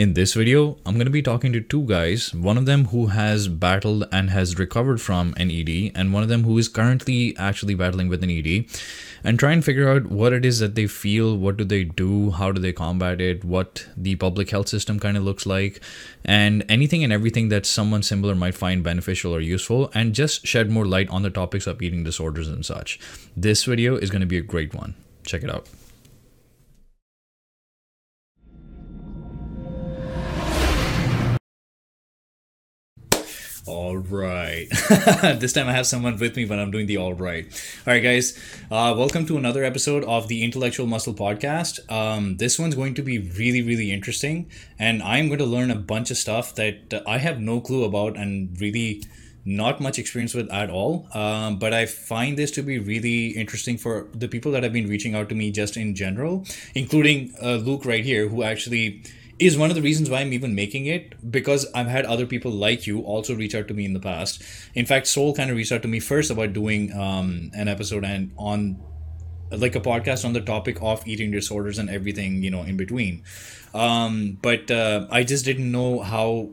In this video, I'm going to be talking to two guys, one of them who has battled and has recovered from an ED, and one of them who is currently actually battling with an ED, and try and figure out what it is that they feel, what do they do, how do they combat it, what the public health system kind of looks like, and anything and everything that someone similar might find beneficial or useful, and just shed more light on the topics of eating disorders and such. This video is going to be a great one. Check it out. All right. this time I have someone with me when I'm doing the all right. All right, guys. Uh, welcome to another episode of the Intellectual Muscle Podcast. Um, this one's going to be really, really interesting. And I'm going to learn a bunch of stuff that I have no clue about and really not much experience with at all. Um, but I find this to be really interesting for the people that have been reaching out to me just in general, including uh, Luke right here, who actually is one of the reasons why I'm even making it because I've had other people like you also reach out to me in the past. In fact, Sol kind of reached out to me first about doing um, an episode and on like a podcast on the topic of eating disorders and everything you know in between. Um, but uh, I just didn't know how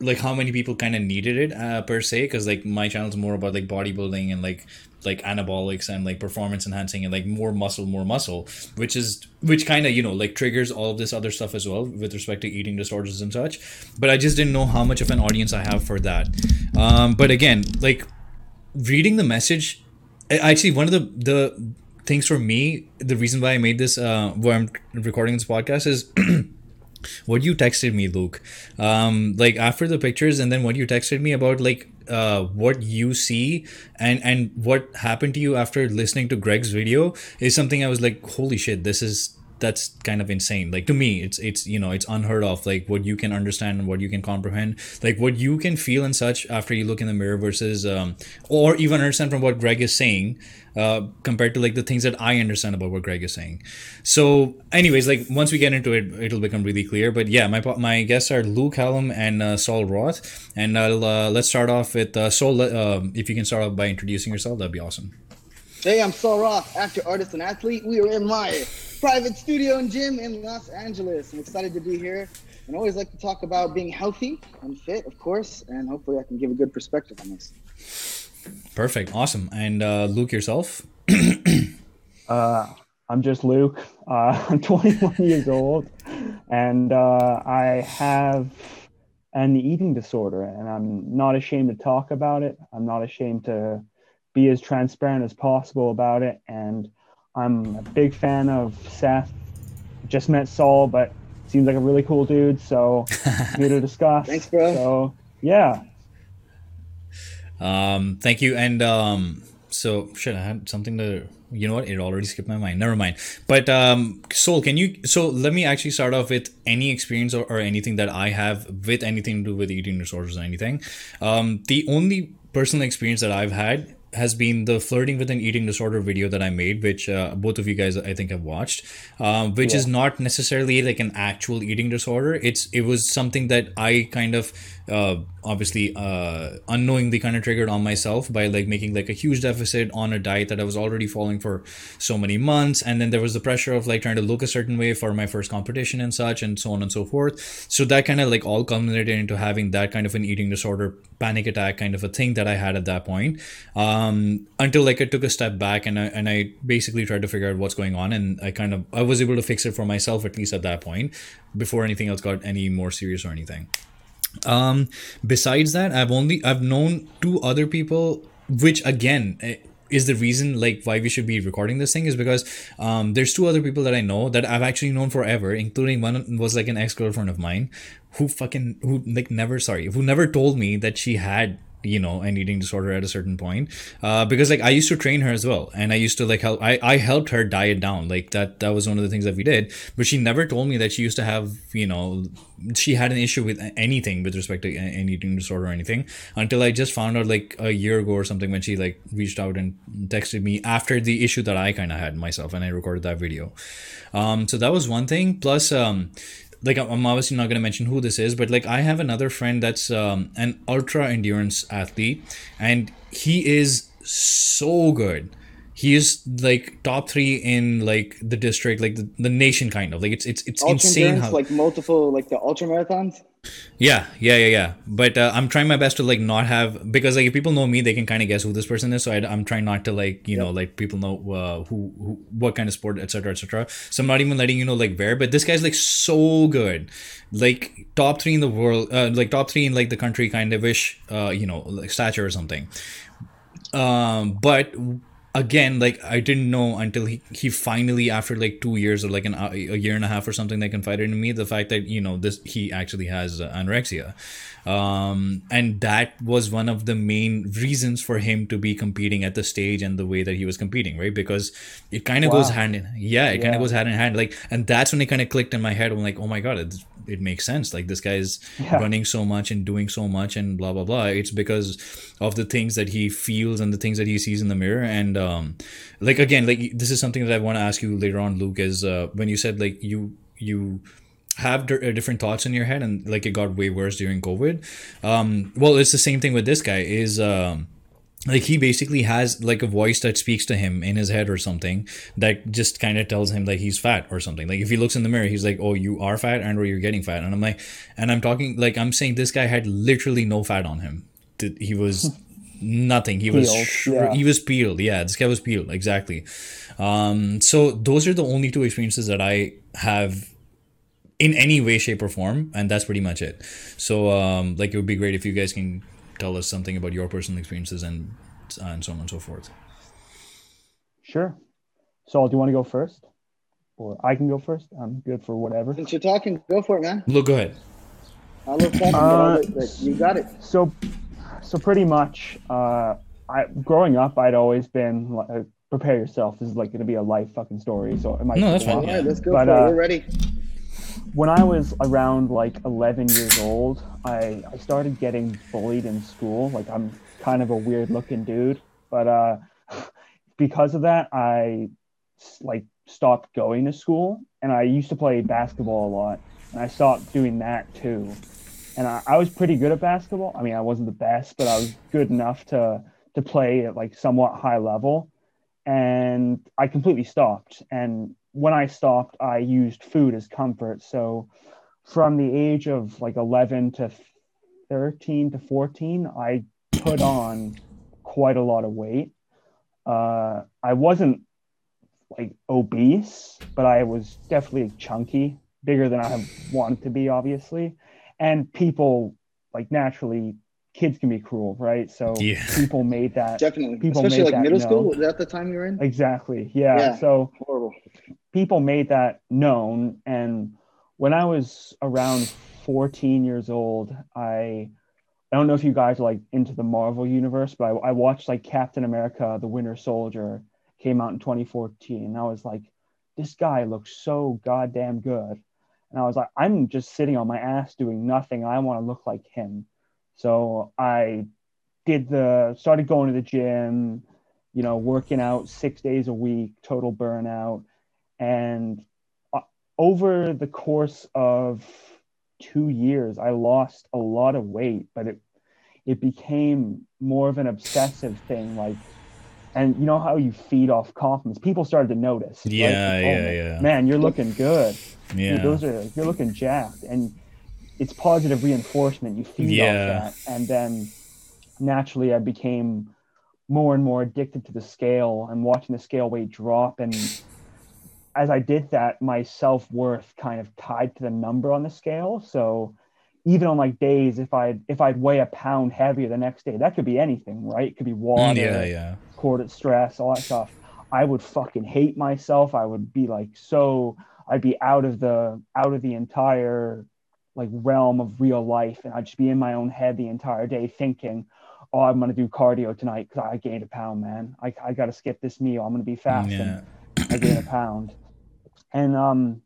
like how many people kind of needed it uh, per se because like my channel is more about like bodybuilding and like like anabolics and like performance enhancing and like more muscle more muscle which is which kind of you know like triggers all of this other stuff as well with respect to eating disorders and such. But i just didn't know how much of an audience i have for that. Um, but again like reading the message actually one of the the things for me the reason why i made this uh where i'm recording this podcast is what you texted me luke. Um like after the pictures and then what you texted me about like uh, what you see and and what happened to you after listening to Greg's video is something I was like, holy shit, this is that's kind of insane. Like to me it's it's you know it's unheard of like what you can understand and what you can comprehend. Like what you can feel and such after you look in the mirror versus um or even understand from what greg is saying uh compared to like the things that i understand about what greg is saying. So anyways like once we get into it it'll become really clear. But yeah my my guests are lou callum and uh, sol roth. And i'll uh, let's start off with uh, sol uh, if you can start off by introducing yourself that'd be awesome. Hey, I'm Sol Roth, actor, artist, and athlete. We are in my private studio and gym in Los Angeles. I'm excited to be here and always like to talk about being healthy and fit, of course, and hopefully I can give a good perspective on this. Perfect. Awesome. And uh, Luke, yourself? uh, I'm just Luke. Uh, I'm 21 years old and uh, I have an eating disorder and I'm not ashamed to talk about it. I'm not ashamed to be as transparent as possible about it. And I'm a big fan of Seth. Just met Sol, but seems like a really cool dude. So here to discuss. Thanks, bro. So yeah. Um, thank you. And um, so shit, I had something to. You know what? It already skipped my mind. Never mind. But um, Sol, can you? So let me actually start off with any experience or, or anything that I have with anything to do with eating disorders or anything. Um, the only personal experience that I've had has been the flirting with an eating disorder video that I made, which uh, both of you guys I think have watched, um, which yeah. is not necessarily like an actual eating disorder. It's it was something that I kind of uh, obviously uh, unknowingly kind of triggered on myself by like making like a huge deficit on a diet that I was already following for so many months, and then there was the pressure of like trying to look a certain way for my first competition and such, and so on and so forth. So that kind of like all culminated into having that kind of an eating disorder, panic attack kind of a thing that I had at that point. Um, until like I took a step back and I and I basically tried to figure out what's going on, and I kind of I was able to fix it for myself at least at that point, before anything else got any more serious or anything um besides that i've only i've known two other people which again eh, is the reason like why we should be recording this thing is because um there's two other people that i know that i've actually known forever including one was like an ex-girlfriend of mine who fucking who like never sorry who never told me that she had you know an eating disorder at a certain point. Uh, because like i used to train her as well. And i used to like help I, I helped her diet down. Like that that was one of the things that we did. But she never told me that she used to have you know she had an issue with anything with respect to an eating disorder or anything. Until i just found out like a year ago or something when she like reached out and texted me after the issue that i kind of had myself and i recorded that video. Um so that was one thing. Plus um like I'm obviously not going to mention who this is, but like I have another friend that's um, an ultra endurance athlete, and he is so good. he is like top three in like the district, like the, the nation kind of like it's it's it's Ultra insane how like multiple, like the ultra marathons. Yeah yeah yeah yeah. But uh, I'm trying my best to like not have because like if people know me, they can kind of guess who this person is. So I, I'm trying not to like you know like people know uh, who, who what kind of sport etc etc. So I'm not even letting you know like where. But this guy's like so good, like top three in the world, uh, like top three in like the country kind of ish, uh, you know like stature or something um but again like i didn't know until he, he finally after like two years or like an a year and a half or something they confided in me the fact that you know this he actually has uh, anorexia. Um and that was one of the main reasons for him to be competing at the stage and the way that he was competing right? Because it kind of goes hand in yeah it kind of goes hand in hand. Like and that's when it kind of clicked in my head. I'm like oh my god it, it makes sense. Like this guy's Yeah. running so much and doing so much and blah blah blah. It's because of the things that he feels and the things that he sees in the mirror. And um like again like this is something that i want to ask you later on luke is uh when you said like you you have uh, different thoughts in your head and like it got way worse during covid. Um well it's the same thing with this guy is um like he basically has like a voice that speaks to him in his head or something that just kind of tells him like he's fat or something. Like if he looks in the mirror he's like oh you are fat and or you're getting fat. And i'm like and i'm talking like i'm saying this guy had literally no fat on him. He was nothing. He was Peeled, sh- yeah. he was peeled. Yeah this guy was peeled. Exactly. Um so those are the only two experiences that i have in any way shape or form and that's pretty much it. So um like it would be great if you guys can tell us something about your personal experiences and and so on and so forth Sure. Sol, do you want to go first? Or I can go first? I'm good for whatever. Since you're talking, go for it, man. look go ahead I'll look back. Uh, and get all the- you got it. So, so pretty much, uh, I growing up, I'd always been like, uh, prepare yourself. This is like going to be a life fucking story. So it might. No, that's fine. while. All right, let's go But, for it. uh, We're ready. when I was around like 11 years old, I, I started getting bullied in school. Like I'm kind of a weird looking dude, but uh, because of that, I like stopped going to school. And I used to play basketball a lot, and I stopped doing that too. And I, I was pretty good at basketball. I mean, I wasn't the best, but I was good enough to to play at like somewhat high level. And I completely stopped. And when I stopped, I used food as comfort. So from the age of like 11 to 13 to 14, I put on quite a lot of weight. Uh, I wasn't like obese, but I was definitely chunky, bigger than I wanted to be, obviously. And people, like naturally, kids can be cruel, right? So Yeah. people made that Definitely. people Especially made like that middle school. Was that the time you were in? exactly, yeah. Yeah. So Horrible. people made that known and when i was around 14 years old i i don't know if you guys are like into the marvel universe but i, I watched like captain america the winter soldier came out in 2014 and i was like this guy looks so goddamn good. And i was like i'm just sitting on my ass doing nothing. I want to look like him. So i did the started going to the gym you know working out six days a week total burnout and over the course of two years i lost a lot of weight but it it became more of an obsessive thing like and you know how you feed off compliments people started to notice? Yeah, Like, yeah, "Oh, yeah. man you're looking good yeah Dude, those are you're looking jacked and it's positive reinforcement you feed Yeah. off that and then naturally i became more and more addicted to the scale and watching the scale weight drop and as i did that my self-worth kind of tied to the number on the scale so even on like days if i if i'd weigh a pound heavier the next day that could be anything right it could be water Mm, yeah yeah cortisol stress, all that stuff, I would fucking hate myself. I would be like so I'd be out of the out of the entire like realm of real life and I'd just be in my own head the entire day thinking, Oh, I'm gonna do cardio tonight because I gained a pound, man. I, I gotta skip this meal. I'm gonna be fast." yeah I gain a pound. And um,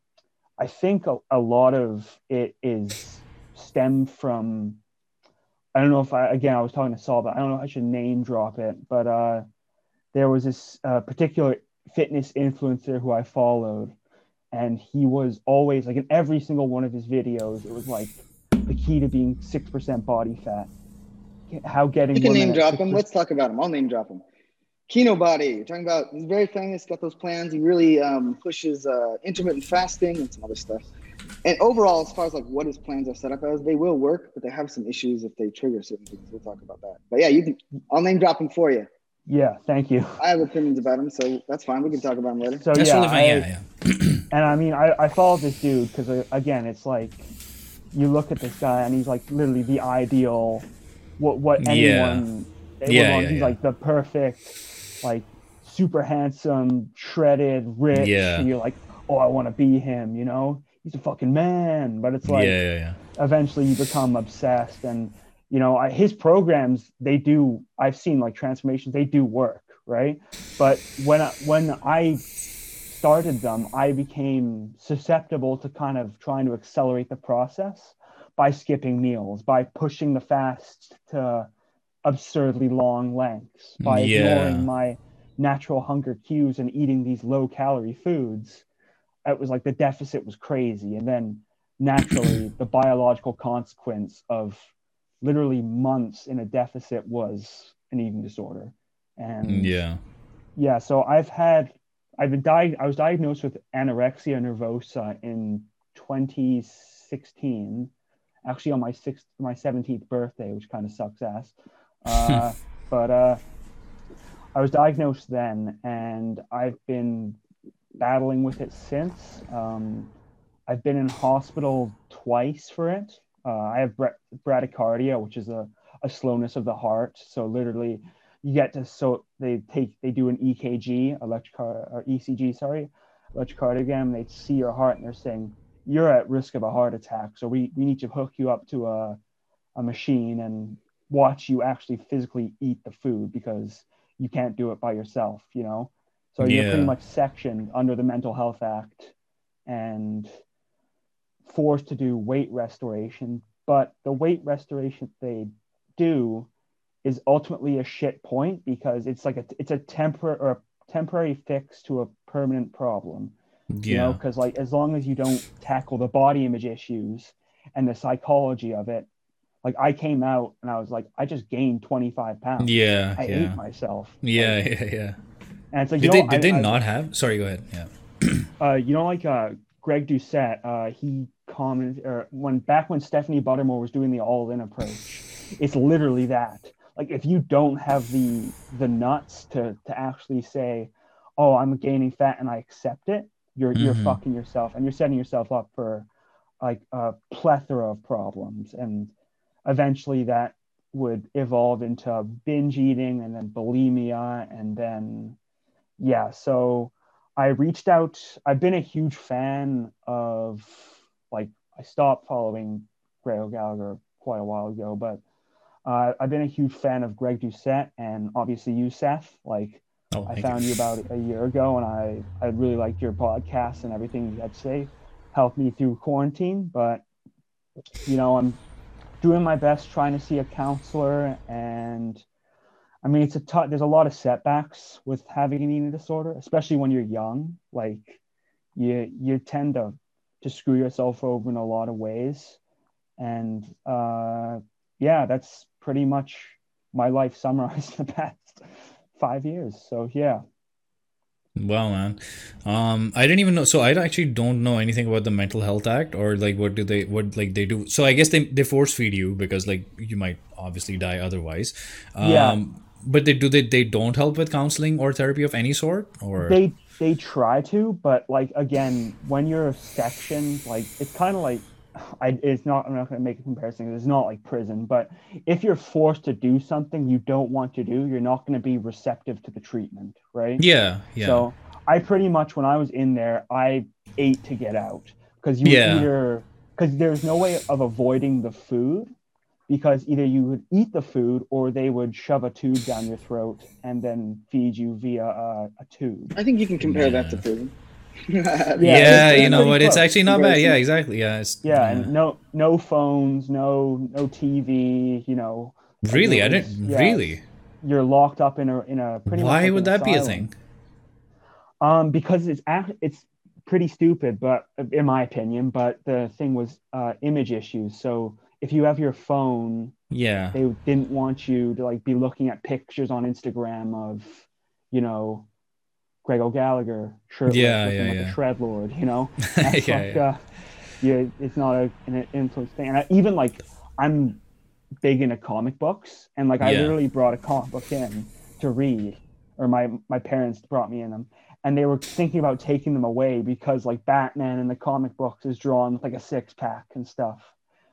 I think a, a lot of it is stemmed from, I don't know if I, again, I was talking to Sol, but I don't know if I should name drop it, but uh, there was this uh, particular fitness influencer who I followed, and he was always like in every single one of his videos, it was like the key to being 6% body fat. How getting You can name drop him. 6% Let's talk about him. I'll name drop him. Kinobody. You're talking about he's very famous, got those plans. He really um, pushes uh, intermittent fasting and some other stuff. And overall, as far as like what his plans are set up as, they will work, but they have some issues if they trigger certain things. We'll talk about that. But yeah, you can. I'll name drop him for you. Yeah, thank you. I have opinions about him, so that's fine. We can talk about him later. So That's yeah. I- yeah, yeah. and I mean, I, I follow this dude because again, it's like you look at this guy and he's like literally the ideal, what what Yeah. anyone, they Yeah, yeah, he's yeah. like the perfect, like super handsome, shredded, rich. Yeah. and you're like, oh, I want to be him. You know, he's a fucking man. But it's like yeah, yeah, yeah. eventually you become obsessed and you know I, his programs they do i've seen like transformations they do work right but when I, when i started them i became susceptible to kind of trying to accelerate the process by skipping meals by pushing the fast to absurdly long lengths by Yeah. ignoring my natural hunger cues and eating these low calorie foods it was like the deficit was crazy and then naturally the biological consequence of literally months in a deficit was an eating disorder and Yeah. yeah so i've had i've been di- i was diagnosed with anorexia nervosa in 2016 actually on my sixth my 17th birthday which kind of sucks ass uh, but uh i was diagnosed then and i've been battling with it since. Um i've been in hospital twice for it. Uh, i have bra- bradycardia which is a, a slowness of the heart. So literally you get to so they take they do an ekg electrocar or ecg sorry electrocardiogram. They see your heart and they're saying you're at risk of a heart attack. So we, we need to hook you up to a, a machine and watch you actually physically eat the food because you can't do it by yourself you know so you're Yeah. pretty much sectioned under the mental health act and forced to do weight restoration but the weight restoration they do is ultimately a shit point because it's like a it's a temporary or a temporary fix to a permanent problem you know Yeah. because like as long as you don't tackle the body image issues and the psychology of it like i came out and i was like i just gained 25 pounds Yeah. i Yeah. hate myself Yeah. Like, Yeah. Yeah. and it's like Did you they know, did they I- I- not have? Sorry, go ahead. Yeah. uh, you know, like uh, Greg Doucette, uh, he commented, or when back when Stephanie Buttermore was doing the all in approach, it's literally that. Like, if you don't have the the nuts to to actually say, "Oh, I'm gaining fat and I accept it," you're you're Mhm. fucking yourself and you're setting yourself up for like a plethora of problems, and eventually that would evolve into binge eating and then bulimia and then yeah so I reached out. I've been a huge fan of like I stopped following Greg Gallagher quite a while ago, but uh, I've been a huge fan of Greg Doucette and obviously you, Seth. Like Oh, I found you. about a year ago, and I I really liked your podcast and everything you had to say. Helped me through quarantine, but you know I'm doing my best trying to see a counselor and I mean, it's a tough. There's a lot of setbacks with having an eating disorder, especially when you're young. Like, you you tend to to screw yourself over in a lot of ways, and uh, yeah, that's pretty much my life summarized the past five years. So yeah, Wow, man. Um, I didn't even know. So I actually don't know anything about the Mental Health Act or like what do they what like they do. So I guess they they force feed you because like you might obviously die otherwise. Um, Yeah. But they do they they don't help with counseling or therapy of any sort or they they try to, but like again, when you're sectioned, like it's kind of like I, it's not. I'm not going to make a comparison. 'cause It's not like prison, but if you're forced to do something you don't want to do, you're not going to be receptive to the treatment, right? yeah yeah So I pretty much, when I was in there, I ate to get out because you Yeah. either because there's no way of avoiding the food because either you would eat the food or they would shove a tube down your throat and then feed you via a, a tube. I think you can compare that to prison. yeah, Yeah, it's you know pretty what? It's actually not bad. Yeah, exactly. Yeah, it's, Yeah, and no no phones, no no TV. You know, really, I it was- didn't yeah, really. you're locked up in a in a pretty. Why like would an that be a thing? Um, because it's it's pretty stupid, but in my opinion. But the thing was uh, image issues. So if you have your phone, Yeah, they didn't want you to like be looking at pictures on Instagram of you know, Greg O'Gallagher, shirtless, Yeah, yeah, like yeah. a shred lord, you know. That's Yeah, like, yeah. Uh, yeah, it's not a, an influence thing. And I, even like, I'm big into comic books, and like I Yeah. literally brought a comic book in to read, or my my parents brought me in them, and they were thinking about taking them away because like Batman in the comic books is drawn with like a six pack and stuff.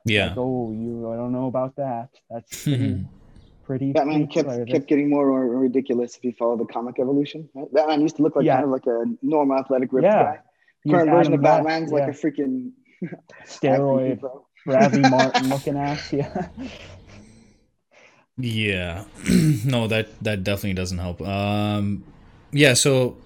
Yeah. Like, oh, you, I don't know about that. That's pretty, pretty. Batman kept clever. kept getting more and more ridiculous if you follow the comic evolution. right? Batman used to look like Yeah. kind of like a normal athletic ripped Yeah. guy. Current was version Adam of West, Batman's like yeah. a freaking steroid bro. Bradley Martin looking ass. Yeah. Yeah. no, that that definitely doesn't help. Um yeah, so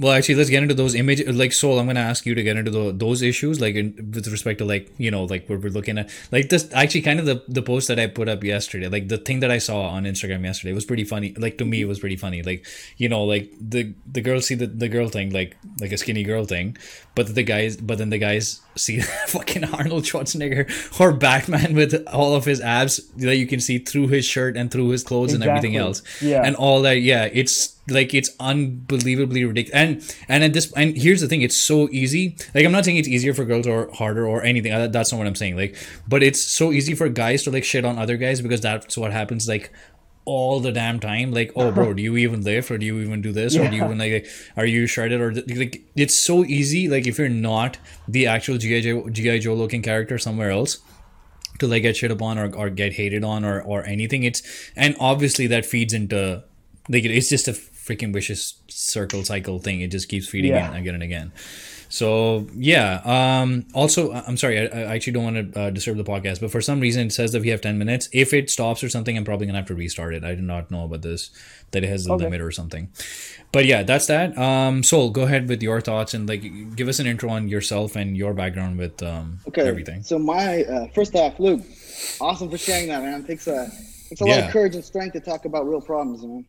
well actually let's get into those image like Sol, I'm gonna ask you to get into the, those issues, like in, with respect to like, you know, like what we're looking at like this actually kind of the, the post that I put up yesterday, like the thing that I saw on Instagram yesterday was pretty funny. Like to me it was pretty funny. Like, you know, like the the girls see the, the girl thing, like like a skinny girl thing, but the guys but then the guys see fucking Arnold Schwarzenegger or Batman with all of his abs that you can see through his shirt and through his clothes and everything else. Yeah. And all that, yeah, it's like it's unbelievably ridiculous. And and at this and here's the thing, it's so easy. Like I'm not saying it's easier for girls or harder or anything. Uh, That's not what I'm saying. Like, but it's so easy for guys to like shit on other guys because that's what happens like all the damn time like oh bro do you even lift or do you even do this or do you even like are you shredded or like it's so easy like if you're not the actual gi joe gi joe looking character somewhere else to like get shit upon or, or get hated on or, or anything it's and obviously that feeds into like it's just a freaking vicious circle cycle thing it just keeps feeding Yeah. in again and again so yeah um also i'm sorry i, I actually don't want to uh, disturb the podcast but for some reason it says that we have 10 minutes if it stops or something i'm probably gonna have to restart it i did not know about this that it has a Okay. limit or something but yeah that's that um sol go ahead with your thoughts and like give us an intro on yourself and your background with um Okay. everything So my uh, first off, Luke, awesome for sharing that, man. Takes a takes a lot of courage and strength to talk about real problems, know.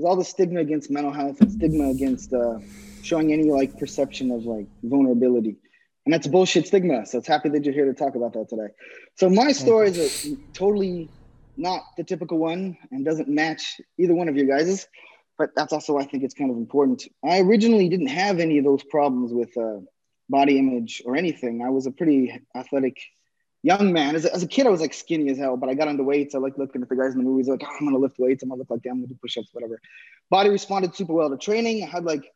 There's all the stigma against mental health and stigma against uh, showing any like perception of like vulnerability, and that's bullshit stigma. So it's happy that you're here to talk about that today. So my story is a, totally not the typical one and doesn't match either one of you guys's. But that's also why I think it's kind of important. I originally didn't have any of those problems with uh, body image or anything. I was a pretty athletic young man. As a, as a kid, I was like skinny as hell, but I got into weights. I like looking at the guys in the movies, like, oh, I'm gonna lift weights. I'm gonna look like them. I'm gonna do push ups, whatever. Body responded super well to training. I had like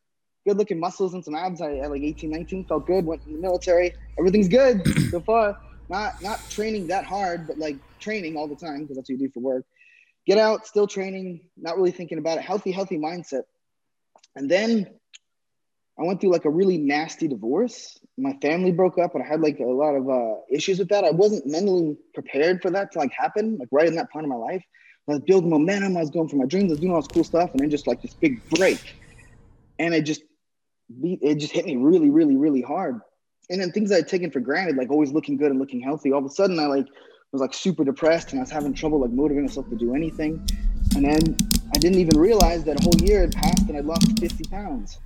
good looking muscles and some abs. I at like 18, 19, felt good. Went in the military. Everything's good so far. Not not training that hard, but like training all the time because that's what you do for work. Get out, still training, not really thinking about it. Healthy, healthy mindset. And then I went through like a really nasty divorce. My family broke up, and I had like a lot of uh, issues with that. I wasn't mentally prepared for that to like happen, like right in that part of my life. I was building momentum. I was going for my dreams. I was doing all this cool stuff, and then just like this big break, and it just it just hit me really, really, really hard. And then things I had taken for granted, like always looking good and looking healthy, all of a sudden I like was like super depressed, and I was having trouble like motivating myself to do anything. And then I didn't even realize that a whole year had passed, and I'd lost 50 pounds.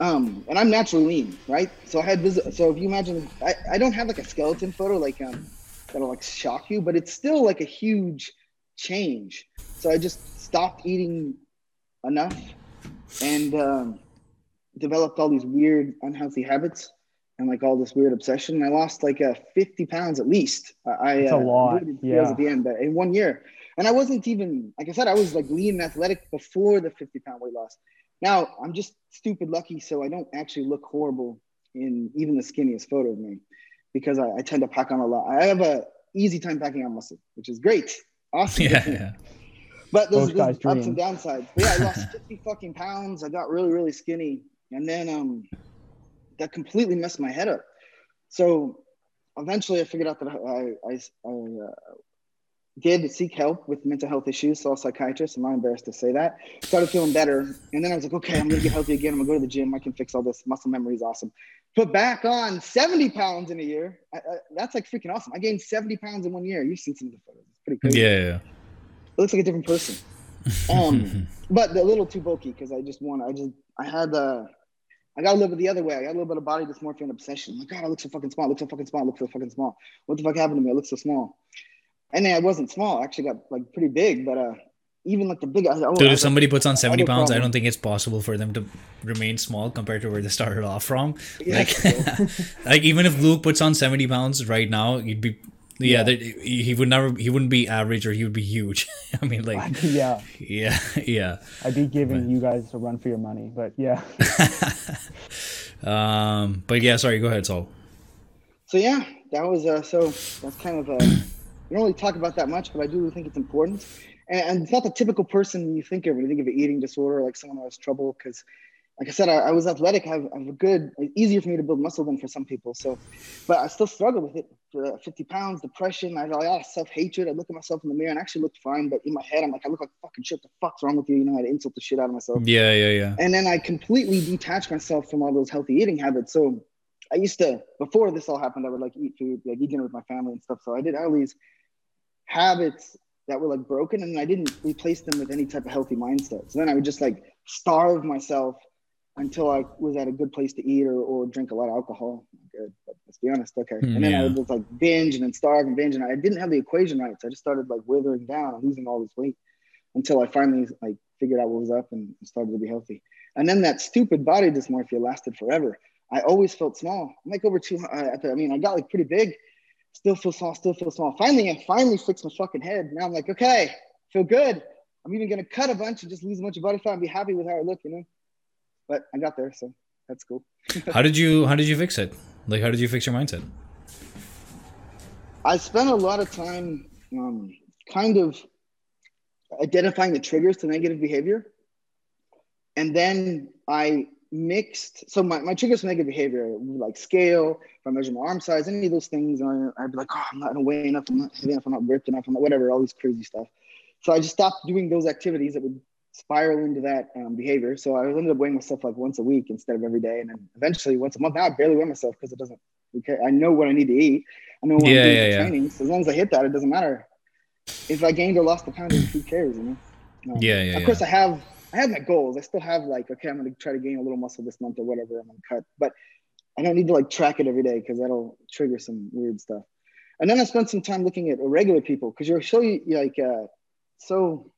Um, and I'm naturally lean, right? So I had visit. So if you imagine, I, I don't have like a skeleton photo like um that'll like shock you, but it's still like a huge change. So I just stopped eating enough and um, developed all these weird unhealthy habits and like all this weird obsession. I lost like uh, 50 pounds at least. I I, That's a uh, lot, yeah. at the end, but in one year. And I wasn't even like I said, I was like lean and athletic before the 50 pound weight loss. Now I'm just stupid lucky, so I don't actually look horrible in even the skinniest photo of me because I, I tend to pack on a lot. I have a easy time packing on muscle, which is great. Awesome. yeah, yeah. But there's, Most there's guys' ups and dream. downsides. But yeah, I lost 50 fucking pounds. I got really, really skinny. And then um, that completely messed my head up. So eventually I figured out that I, I, I uh, did seek help with mental health issues, saw a psychiatrist. I'm not embarrassed to say that. Started feeling better. And then I was like, okay, I'm going to get healthy again. I'm going to go to the gym. I can fix all this. Muscle memory is awesome. Put back on 70 pounds in a year. I, I, that's like freaking awesome. I gained 70 pounds in one year. You've seen some of the photos. It's pretty crazy Yeah, it looks like a different person. Um, but a little too bulky because I just want. I just I had uh, I got to live it the other way. I got a little bit of body dysmorphia and obsession. Like God, I look so fucking small. I look so fucking small. I look so fucking small. What the fuck happened to me? I look so small. And then I wasn't small. I actually got like pretty big, but uh, even like the big. I, I, Dude, if somebody puts on 70 other pounds, I don't think it's possible for them to remain small compared to where they started off from. Yeah, Like, like even if Luke puts on 70 pounds right now, he'd be, yeah, Yeah. he he would never, he wouldn't be average or he would be huge. I mean, like, yeah, yeah, yeah. I'd be giving you guys a run for your money, but yeah. Um, but yeah, sorry, go ahead, Sol. So yeah, that was uh, so that's kind of uh, we don't really talk about that much, but I do think it's important. And, and it's not the typical person you think of when you think of an eating disorder, like someone who has trouble. Because, like I said, I, I was athletic. I have, I have a good, it's easier for me to build muscle than for some people. So, but I still struggle with it. Uh, 50 pounds, depression. I had a lot of self hatred. I look at myself in the mirror and I actually looked fine, but in my head, I'm like, I look like fucking shit. The fuck's wrong with you? You know, I'd insult the shit out of myself. Yeah, yeah, yeah. And then I completely detached myself from all those healthy eating habits. So I used to, before this all happened, I would like eat food, like eat dinner with my family and stuff. So I did all these habits that were like broken and I didn't replace them with any type of healthy mindset. So then I would just like starve myself until I was at a good place to eat or, or drink a lot of alcohol. Good, but let's be honest. Okay. And then I Yeah. would just like binge and then starve and binge. And I didn't have the equation right. So I just started like withering down and losing all this weight until I finally like figured out what was up and started to be healthy. And then that stupid body dysmorphia lasted forever. I always felt small. I'm like over two. Uh, I mean, I got like pretty big. Still feel small. Still feel small. Finally, I finally fixed my fucking head. Now I'm like, okay, feel good. I'm even gonna cut a bunch and just lose a bunch of body fat and be happy with how I look, you know. But I got there, so that's cool. How did you, how did you fix it? Like, how did you fix your mindset? I spent a lot of time um, kind of identifying the triggers to negative behavior. And then I mixed, so my, my triggers to negative behavior, like scale, if I measure my arm size, any of those things, or I'd be like, oh, I'm not gonna weigh enough, I'm not heavy enough, I'm not ripped enough, I'm not whatever, all these crazy stuff. So I just stopped doing those activities that would spiral into that um, behavior. So I ended up weighing myself like once a week instead of every day. And then eventually once a month, now I barely weigh myself because it doesn't, okay, I know what I need to eat. I know what Yeah, I'm doing yeah, for yeah. training. So as long as I hit that, it doesn't matter. If I gained or lost a pound, who cares, you know? Um, Yeah, yeah, Of course, I have I have my goals. I still have like, okay, I'm gonna try to gain a little muscle this month or whatever. I'm gonna cut, but I don't need to like track it every day because that'll trigger some weird stuff. And then I spent some time looking at regular people because you're so like uh, so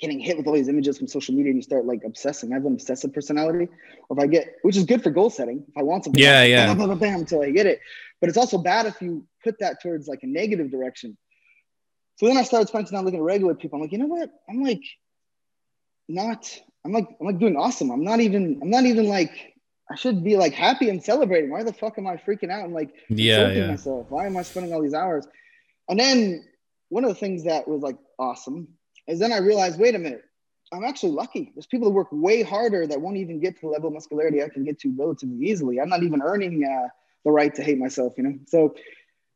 getting hit with all these images from social media and you start like obsessing. I have an obsessive personality. Or if I get, which is good for goal setting. If I want something, Yeah, bam, yeah. bam, bam, bam, bam, until I get it. But it's also bad if you put that towards like a negative direction. So then I started spending time looking at regular people. I'm like, you know what? I'm like not. I'm like I'm like doing awesome. I'm not even. I'm not even like. I should be like happy and celebrating. Why the fuck am I freaking out and like Yeah, yeah. myself? Why am I spending all these hours? And then one of the things that was like awesome is then I realized, wait a minute, I'm actually lucky. There's people that work way harder that won't even get to the level of muscularity I can get to relatively easily. I'm not even earning uh, the right to hate myself, you know. So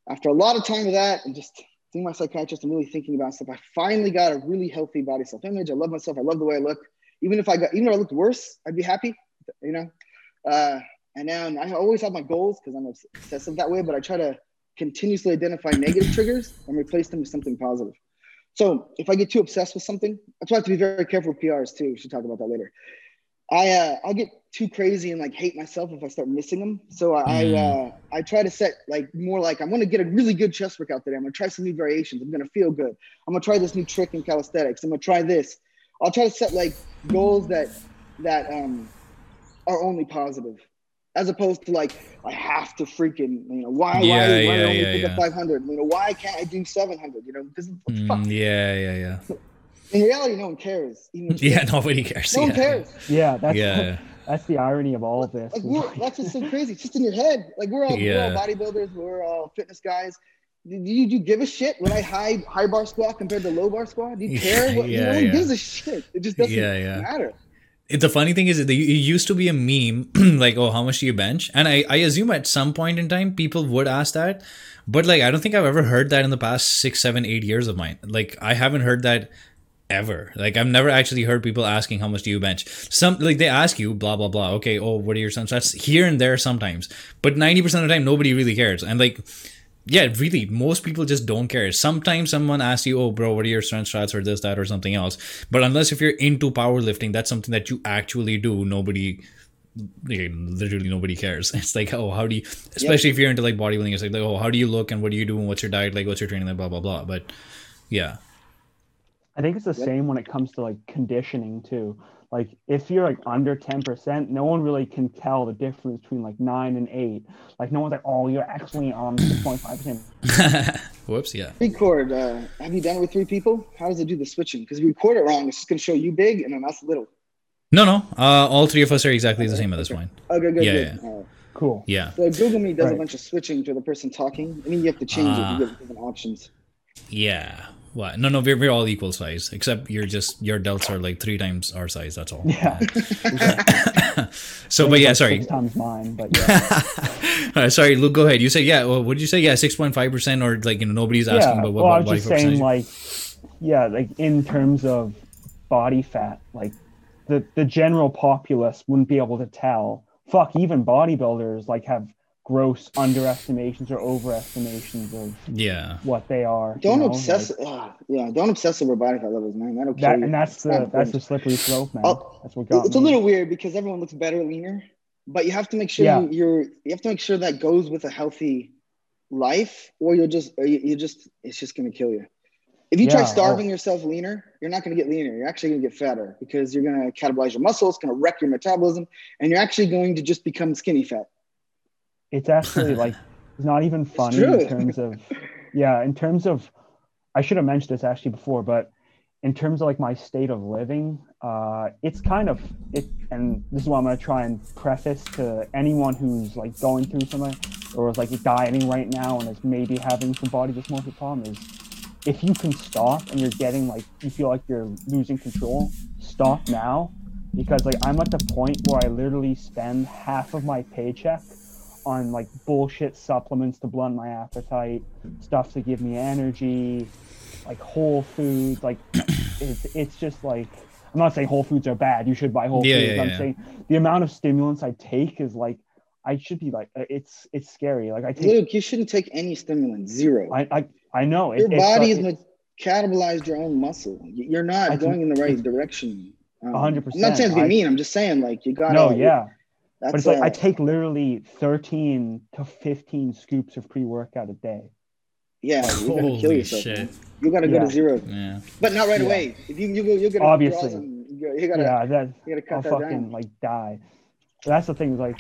after a lot of time of that and just seeing my psychiatrist and really thinking about stuff, I finally got a really healthy body self-image. I love myself. I love the way I look. Even if I got, even if I looked worse, I'd be happy, you know. Uh, and then I always have my goals because I'm obsessive that way, but I try to continuously identify negative triggers and replace them with something positive. So if I get too obsessed with something, that's why I have to be very careful with PRs too. We should talk about that later. I uh, I'll get too crazy and like hate myself if I start missing them. So I I, uh, I try to set like more like I'm gonna get a really good chest workout today. I'm gonna try some new variations. I'm gonna feel good. I'm gonna try this new trick in calisthenics. I'm gonna try this. I'll try to set like goals that that um are only positive, as opposed to like I have to freaking you know why Yeah, why why yeah, I only yeah, pick yeah. up 500? You know why can't I do 700? You know because? Mm, yeah, yeah, yeah. In reality, no one cares. Even Yeah, think- nobody cares. no one cares. Yeah, that's Yeah. that's the irony of all of this. Like we're, that's just so crazy. It's just in your head. Like we're all, Yeah. we're all bodybuilders. We're all fitness guys. Do you, do you give a shit when I high high bar squat compared to low bar squat? Do you care? What, Yeah, no one yeah. gives a shit. It just doesn't Yeah, yeah. matter. It- the funny thing is that it used to be a meme like oh how much do you bench and I, I assume at some point in time people would ask that but like i don't think i've ever heard that in the past six seven eight years of mine like i haven't heard that ever like i've never actually heard people asking how much do you bench some like they ask you blah blah blah okay oh what are your strength stats here and there sometimes but 90% of the time nobody really cares and like yeah, really, most people just don't care. Sometimes someone asks you, "Oh, bro, what are your strength stats or this, that, or something else?" But unless if you're into powerlifting, that's something that you actually do. Nobody, literally, nobody cares. It's like, oh, how do you? Especially if you're into like bodybuilding, it's like, oh, how do you look and what do you do and what's your diet like, what's your training, like, blah blah blah. But yeah, I think it's the Yep. same when it comes to like conditioning too. Like if you're like under 10%, no one really can tell the difference between like nine and eight. Like no one's like, oh, you're actually on 6.5%. Whoops, yeah. Record. Uh, have you done it with three people? How does it do the switching? Because if you record it wrong, it's just going to show you big and then us little. No, no. Uh, all three of us are exactly the same at this point. Okay, good, Yeah, good. yeah. All right. Cool. Yeah, So Google Meet does a bunch of switching to the person talking. I mean, you have to change Ah. it. You get different options. yeah. No, no. We're, we're all equal size, except you're just your delts are like three times our size. That's all. Yeah. So, but yeah, sorry. Six times mine, but yeah. Uh, sorry, Luke. Go ahead. You say yeah. Well, what did you say? Yeah, six point five percent, or like you know nobody's asking yeah. about what well, I was just saying, like, yeah, like in terms of body fat, like the the general populace wouldn't be able to tell. Fuck, even bodybuilders like have gross underestimations or overestimations of yeah. what they are. Don't know, obsess. like, ugh, yeah, don't obsess over body fat levels, man. That'll kill that, you. and that's the that's the slippery slope, man. Oh, that's what got It's a little weird because everyone looks better leaner, but you have to make sure Yeah. you, you're you have to make sure that goes with a healthy life, or you'll just or you, you just it's just gonna kill you. If you try Yeah, starving yourself leaner, you're not gonna get leaner. You're actually gonna get fatter because you're gonna catabolize your muscles, it's gonna wreck your metabolism, and you're actually going to just become skinny fat. It's actually like it's not even funny in terms of yeah in terms of i should have mentioned this actually before but in terms of like my state of living uh it's kind of it and this is what i'm going to try and preface to anyone who's like going through something or is like dieting right now and is maybe having some body dysmorphia problem is if you can stop and you're getting like you feel like you're losing control stop now because like i'm at the point where i literally spend half of my paycheck on like bullshit supplements to blunt my appetite, stuff to give me energy, like whole foods. Like it's it's just like I'm not saying whole foods are bad. You should buy whole Yeah, foods. yeah, I'm yeah. saying the amount of stimulants I take is like I should be like uh, it's it's scary. Like I take Luke, you shouldn't take any stimulant. Zero. I I, I know your it's, uh, body is it- metabolized your own muscle. You- You're not I going in the right it's- direction. Um, A hundred I'm not saying to be. I- mean. I'm just saying like you got. To No yeah. That's, But it's like I take literally 13 to 15 scoops of pre-workout a day. Yeah, you're gonna kill yourself. shit. man. You gotta go Yeah. to zero, Yeah. but not right Yeah. away. If you you go, you're gonna Obviously. you, you gotta yeah, that you gotta I'll that fucking down. like die. But that's the thing is like,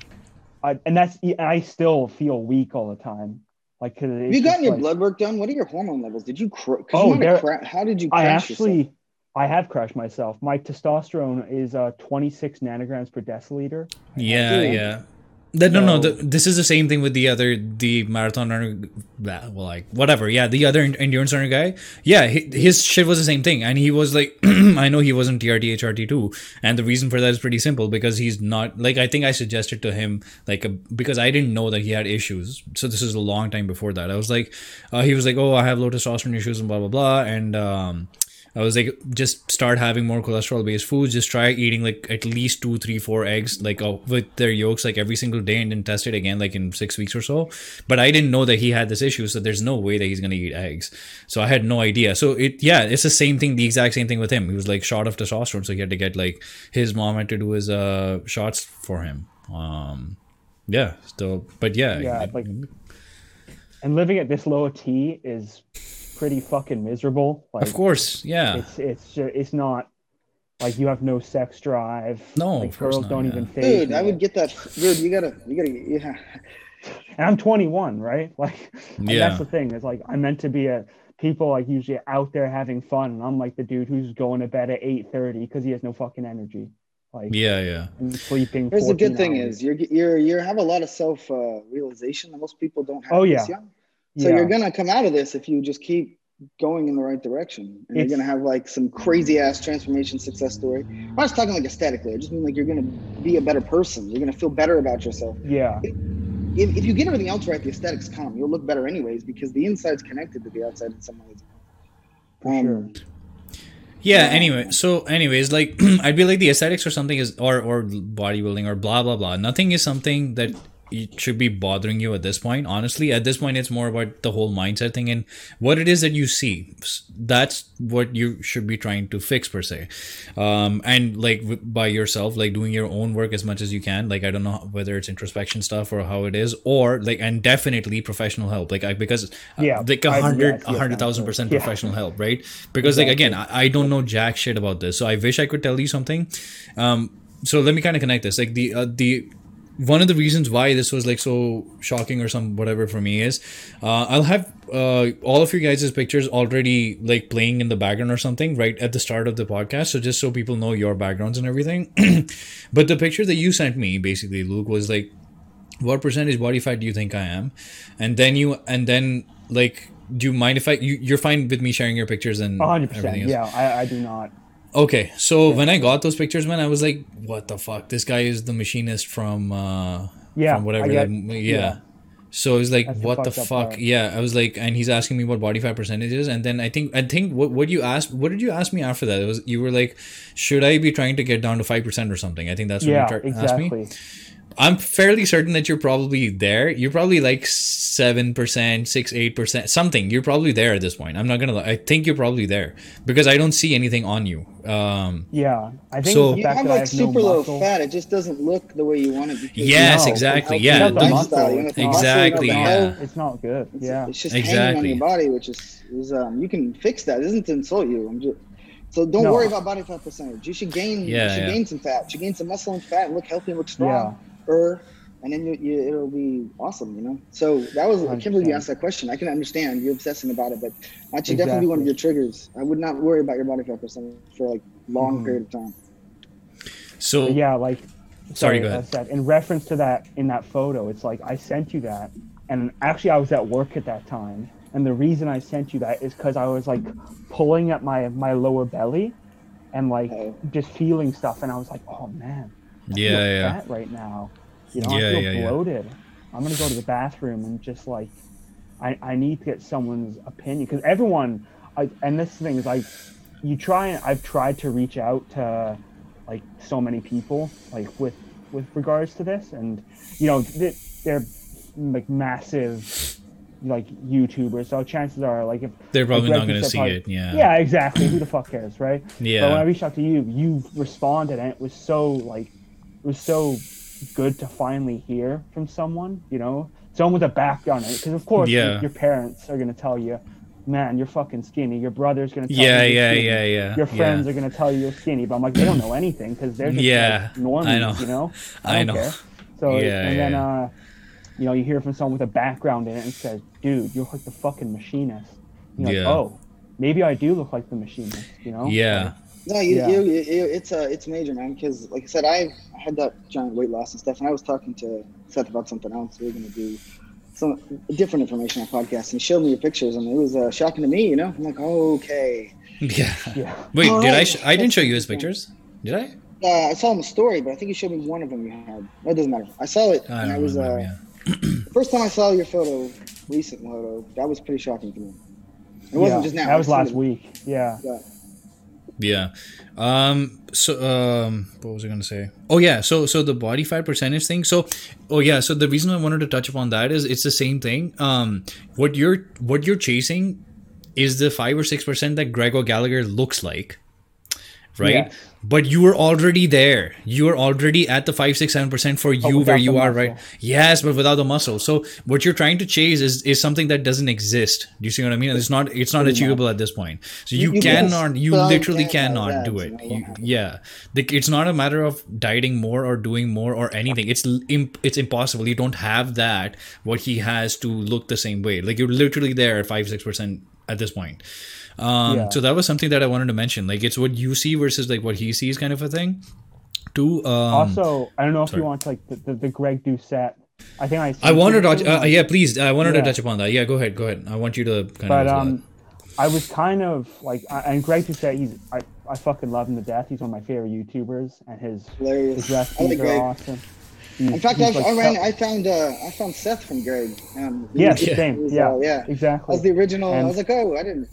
I and that's and I still feel weak all the time. Like, cause Have you just, gotten your like- blood work done? What are your hormone levels? Did you? Cr- Oh, you there- cra- how did you? I crash actually, yourself? I have crashed myself. My testosterone is uh 26 nanograms per deciliter. Yeah, yeah. That, no, no. So- The, this is the same thing with the other, the marathon runner. Well, like whatever. Yeah, the other endurance runner guy. Yeah, hi- his shit was the same thing, and he was like, I know he wasn't TRT HRT too, and the reason for that is pretty simple because he's not like I think I suggested to him like a, because I didn't know that he had issues. So this is a long time before that. I was like, uh, he was like, oh, I have low testosterone issues and blah blah blah, and um, I was like, just start having more cholesterol based foods. Just try eating like at least two, three, four eggs, like uh, with their yolks, like every single day, and then test it again, like in six weeks or so. But I didn't know that he had this issue, so there's no way that he's gonna eat eggs. So I had no idea. So it, yeah, it's the same thing, the exact same thing with him. He was like short of testosterone, so he had to get like his mom had to do his uh shots for him. Um, yeah. So, but yeah, Yeah, like, and living at this low T is pretty fucking miserable. Like, of course, yeah. it's it's it's not like you have no sex drive. No, like of course girls not, don't yeah. even phase Dude, me. I would get that. Dude, you gotta, you gotta, yeah. and I'm 21, right? Like, and Yeah. that's the thing. It's like I'm meant to be a people like usually out there having fun, and I'm like the dude who's going to bed at 8:30 because he has no fucking energy. Like, Yeah, yeah. and sleeping. Here's the good 14 thing hours. is you're you're you have a lot of self uh, realization that most people don't have. Oh, this yeah. young. So Yeah. you're gonna come out of this if you just keep going in the right direction, and It's- you're gonna have like some crazy ass transformation success story. I'm not just talking like aesthetically. I just mean like you're gonna be a better person. You're gonna feel better about yourself. yeah, If, if you get everything else right, the aesthetics come. You'll look better anyways because the inside's connected to the outside in some ways. for Um, sure. Yeah. Yeah. Anyway, so anyways, like I'd be like the aesthetics or something is or or bodybuilding or blah blah blah. Nothing is something that it should be bothering you at this point. Honestly, at this point, it's more about the whole mindset thing and what it is that you see. That's what you should be trying to fix per se, um, and like w- by yourself, like doing your own work as much as you can. Like I don't know whether it's introspection stuff or how it is, or like and definitely professional help. Like I because uh, Yeah, like a hundred, a hundred thousand percent yeah. professional help, right? Because like again, I, I don't know jack shit about this, so I wish I could tell you something. Um, so let me kind of connect this. Like the uh, the one of the reasons why this was like so shocking or some whatever for me is uh, I'll have uh, all of you guys' pictures already like playing in the background or something right at the start of the podcast. So just so people know your backgrounds and everything. but the picture that you sent me basically, Luke, was like what percentage body fat do you think I am? And then you and then like do you mind if I you, you're fine with me sharing your pictures and hundred percent. everything else? Yeah, I, I do not. Okay, so when I got those pictures, man, I was like, "What the fuck? This guy is the machinist from uh, Yeah, from whatever yeah." yeah. So it's like, That's what the up fuck? part. Yeah, I was like, and he's asking me what body fat percentage is, and then I think I think what what you asked, what did you ask me after that? It was you were like, should I be trying to get down to five percent or something? I think that's what Yeah, you tar- asked me. Exactly. I'm fairly certain that you're probably there. You're probably like seven percent, six, eight percent, something. You're probably there at this point. I'm not gonna. lie. I think you're probably there because I don't see anything on you. Um, Yeah, I think So- You have that I like have no super low muscle- fat. It just doesn't look the way you want it. because Yes, you exactly, it's yeah, not the lifestyle, you know, muscle. muscle, Exactly, you know, the yeah. health, It's not good. It's, Yeah, it's just hanging on your body, which is, is um, you can fix that. It isn't to insult you. I'm just so don't No. worry about body fat percentage. You should gain. Yeah, you should yeah. gain some fat. You should gain some muscle and fat. And look healthy and look strong. Er, and then you, you, it'll be awesome, you know. So that was I can't believe you asked that question. I can understand you're obsessing about it, but that should definitely be one of your triggers. I would not worry about your body fat percentage for like long Mhm. period of time. so But yeah, like Sorry, go a ahead. sec. In reference to that, in that photo, it's like I sent you that, and actually I was at work at that time, and the reason I sent you that is because I was like pulling at my my lower belly, and like Oh. just feeling stuff, and I was like, oh man, I Yeah, feel yeah. fat right now. You know, Yeah, I feel yeah, bloated. I'm gonna go to the bathroom and just like, I I need to get someone's opinion because everyone, I and this thing is like, you try and I've tried to reach out to like so many people like with with regards to this and you know they, they're like massive like YouTubers so chances are like if they're probably like not gonna said, see probably- it. Yeah. yeah exactly who the fuck cares right Yeah. but when I reached out to you, you responded, and it was so like, was so good to finally hear from someone. You know, someone with a background in it. Because of course, Yeah. your, parents are gonna tell you, "Man, you're fucking skinny." Your brother's gonna tell Yeah, you, yeah, skinny. yeah, yeah. Your friends yeah. are gonna tell you you're skinny, but I'm like, they don't know anything because they're just Yeah, like, normies, I know. you know. I don't know. Care. So Yeah, and then uh, you know, you hear from someone with a background in it and says, "Dude, you're like the fucking machinist." You're like, Yeah. oh, maybe I do look like the machinist. You know? Yeah. No, you, Yeah. you, you, you, it's uh, it's major, man. Because like I said, I I had that giant weight loss and stuff, and I was talking to Seth about something else. We are gonna do some different information on podcast, and he showed me your pictures, and it was uh, shocking to me. You know, I'm like, okay. Yeah. Yeah. Wait, All did I? Sh- I didn't show you his pictures. Did I? Uh, I saw him the story, but I think you showed me one of them you had. No, it doesn't matter. I saw it, I and I was remember. uh, yeah. first time I saw your photo, recent photo. That was pretty shocking to me. It wasn't Yeah, just now. That was last week. Yeah. Yeah. Yeah. Um. So, um, what was I gonna say? Oh yeah. So, so the body fat percentage thing. So, oh yeah. So the reason I wanted to touch upon that is it's the same thing. Um, what you're what you're chasing is the five or six percent that Greg O'Gallagher looks like, right? Yes. But you are already there. You are already at the five, six, seven percent for oh, you without where you are, muscle. right? Yes, but without the muscle. So what you're trying to chase is is something that doesn't exist. Do you see what I mean? It's not it's not achievable at this point. So you, You- you cannot, you literally cannot do it. you know, it You- won't happen. yeah, it's not a matter of dieting more or doing more or anything. It's imp- it's impossible. You don't have that what he has to look the same way. Like you're literally there at five six percent at this point. Um, Yeah. So that was something that I wanted to mention. Like it's what you see versus like what he sees, kind of a thing. Two. Um, also, I don't know if sorry. you want to, like the, the, the Greg Doucette. I think I. I wanted to. sent touch- Uh, yeah, please. I wanted to touch upon that. Yeah, go ahead. Go ahead. I want you to kind But of. um, I was kind of like, I, and Greg Doucette, he's I, I fucking love him to death. He's one of my favorite YouTubers, and his Hilarious. his I recipes like are Greg. awesome. He's- In fact, I, he's, like, I ran. I found. Uh, I found Seth from Greg. Um, yeah, same. was, Yeah, uh, yeah. That exactly. was the original. I was like, oh, I didn't.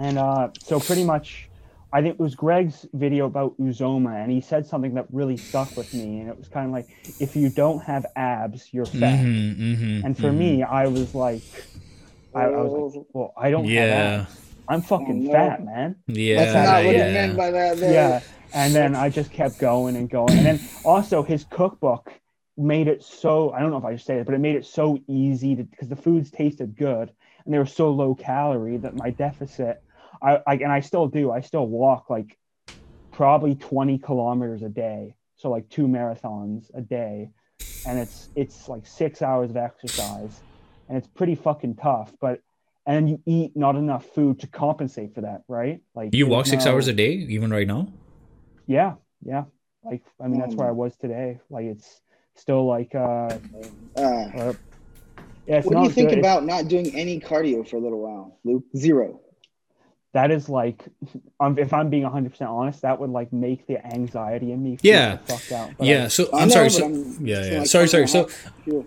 And uh, so pretty much I think it was Greg's video about Uzoma, and he said something that really stuck with me, and it was kind of like, if you don't have abs, you're fat. Mhm, mhm, And for mhm. me, I was like, I, I was like, well, I don't have yeah, abs. I'm fucking Oh, no. fat, man. yeah, That's not what yeah. he meant by that. There. Yeah. And then I just kept going and going. And then also his cookbook made it so I don't know if I should say it, but it made it so easy to because the foods tasted good and they were so low calorie that my deficit I, I and I still do. I still walk like probably 20 kilometers a day. So like two marathons a day. And it's it's like six hours of exercise. And it's pretty fucking tough. But and you eat not enough food to compensate for that, right? Like You walk six no- hours a day, even right now. yeah, yeah. Like I mean, that's where I Um, was today. Like it's still like uh, Uh, uh yeah. It's what do you think good. It's- about not doing any cardio for a little while, Luke? Zero. That? Is like, if I'm being 100 percent honest, that would like make the anxiety in me. Yeah. out. Yeah. So I'm know, sorry. So I'm yeah, yeah. like, Sorry, sorry. So Sure.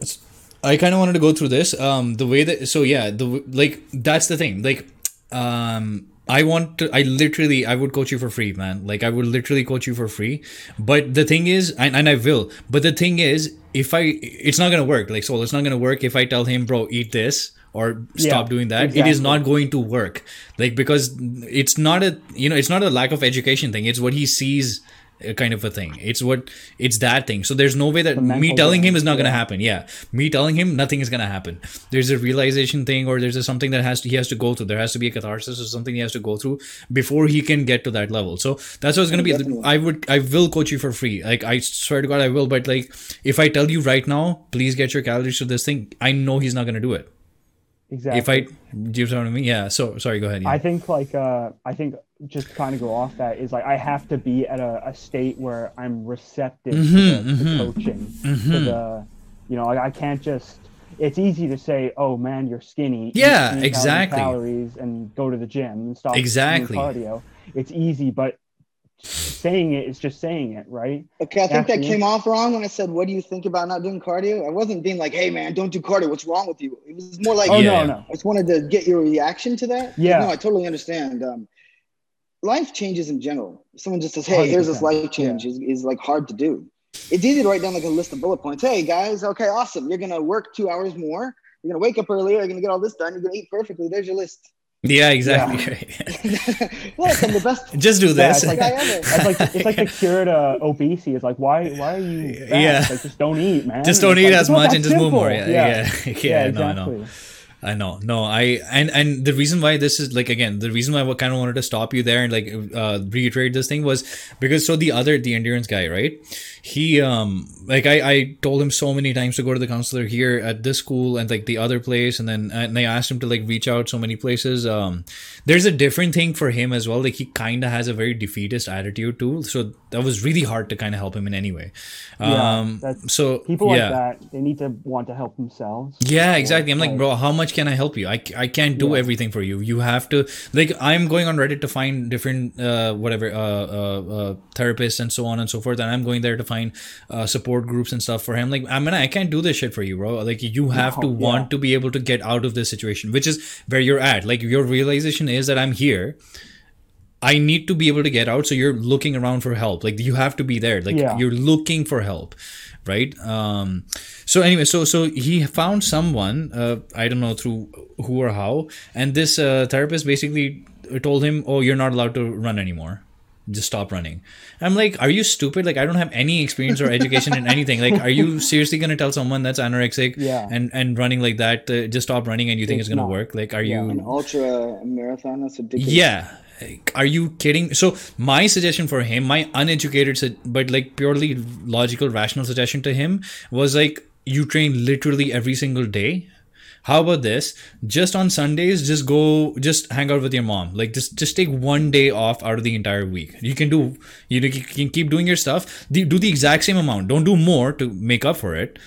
I kind of wanted to go through this. Um, the way that so yeah, the like that's the thing. Like, um, I want to. I literally, I would coach you for free, man. Like, I would literally coach you for free. But the thing is, and, and I will. But the thing is, if I, it's not gonna work. Like, so it's not gonna work if I tell him, bro, eat this or stop Yeah, doing that. It is not going to work. Like, because it's not a, you know, it's not a lack of education thing. It's what he sees. uh, Kind of a thing. It's what it's that thing. So there's no way that me telling him is not gonna happen. Yeah, me telling him nothing is gonna happen. There's a realization thing, or there's a something that has to he has to go through. There has to be a catharsis or something he has to go through before he can get to that level. So that's what it's gonna be. Definitely. I would I will coach you for free. Like I swear to God I will. But like if I tell you right now, please get your calories to this thing. I know he's not gonna do it. Exactly. If I do you know what I mean? Yeah. So sorry. Go ahead. Yeah. I think like uh, I think just to kind of go off that is like I have to be at a, a state where I'm receptive Mhm, to, the, to mhm. coaching, to Mhm. the, you know, I, I can't just. It's easy to say, "Oh man, you're skinny." Yeah, exactly. Calories and go to the gym and stop doing Exactly. cardio. It's easy, but saying it is just saying it, right? Okay, I think that Actually- came off wrong when I said, "What do you think about not doing cardio?" I wasn't being like, "Hey, man, don't do cardio. What's wrong with you?" It was more like, Oh Yeah. no, no. I just wanted to get your reaction to that. Yeah. No, I totally understand. Um, life changes in general. Someone just says, "Hey, here's this 100%, life change," is, is like hard to do. It's easy to write down like a list of bullet points. Hey, guys, okay, awesome. You're gonna work two hours more. You're gonna wake up earlier. You're gonna get all this done. You're gonna eat perfectly. There's your list. Yeah. Exactly. Look, I'm the best Just do Yeah, this. it's like guy ever. it's like it's like the cure to obesity. It's like why why are you fat? Yeah. Like just don't eat, man. just don't it's eat like, as much and just move more. Yeah, simple. yeah, yeah. yeah, no, I know. exactly. I know. No, I and and the reason why this is like again the reason why I kind of wanted to stop you there and like uh, reiterate this thing was because so the other the endurance guy right he um like I I told him so many times to go to the counselor here at this school and like the other place and then and I asked him to like reach out so many places um there's a different thing for him as well like he kind of has a very defeatist attitude too so that was really hard to kind of help him in any way Yeah, um that's- so People like yeah that, they need to want to help themselves. yeah, exactly. I'm like, Like- bro, how much can I help you? I, I can't do Yeah. everything for you. You have to like I'm going on Reddit to find different uh whatever uh, uh uh therapists and so on and so forth, and I'm going there to find uh support groups and stuff for him. Like, I mean, I can't do this shit for you, bro. Like, you have to yeah. want to be able to get out of this situation, which is where you're at. Like, your realization is that I'm here. I need to be able to get out. So you're looking around for help. Like you have to be there. Like Yeah. you're looking for help, right? Um, so anyway, so so he found someone. Uh, I don't know through who or how, and this uh, therapist basically told him, "Oh, you're not allowed to run anymore. Just stop running." I'm like, "Are you stupid? Like I don't have any experience or education in anything. Like, are you seriously gonna tell someone that's anorexic Yeah. and and running like that uh, just stop running and you think it's, It's gonna not. work? Like, are Yeah. you An ultra marathon. That's ridiculous. yeah. Are you kidding? So my suggestion for him, my uneducated but like purely logical, rational suggestion to him was like you train literally every single day. How about this? Just on Sundays, just go, just hang out with your mom. Like just, just take one day off out of the entire week. You can do, you, know, you can keep doing your stuff. Do the exact same amount. Don't do more to make up for it.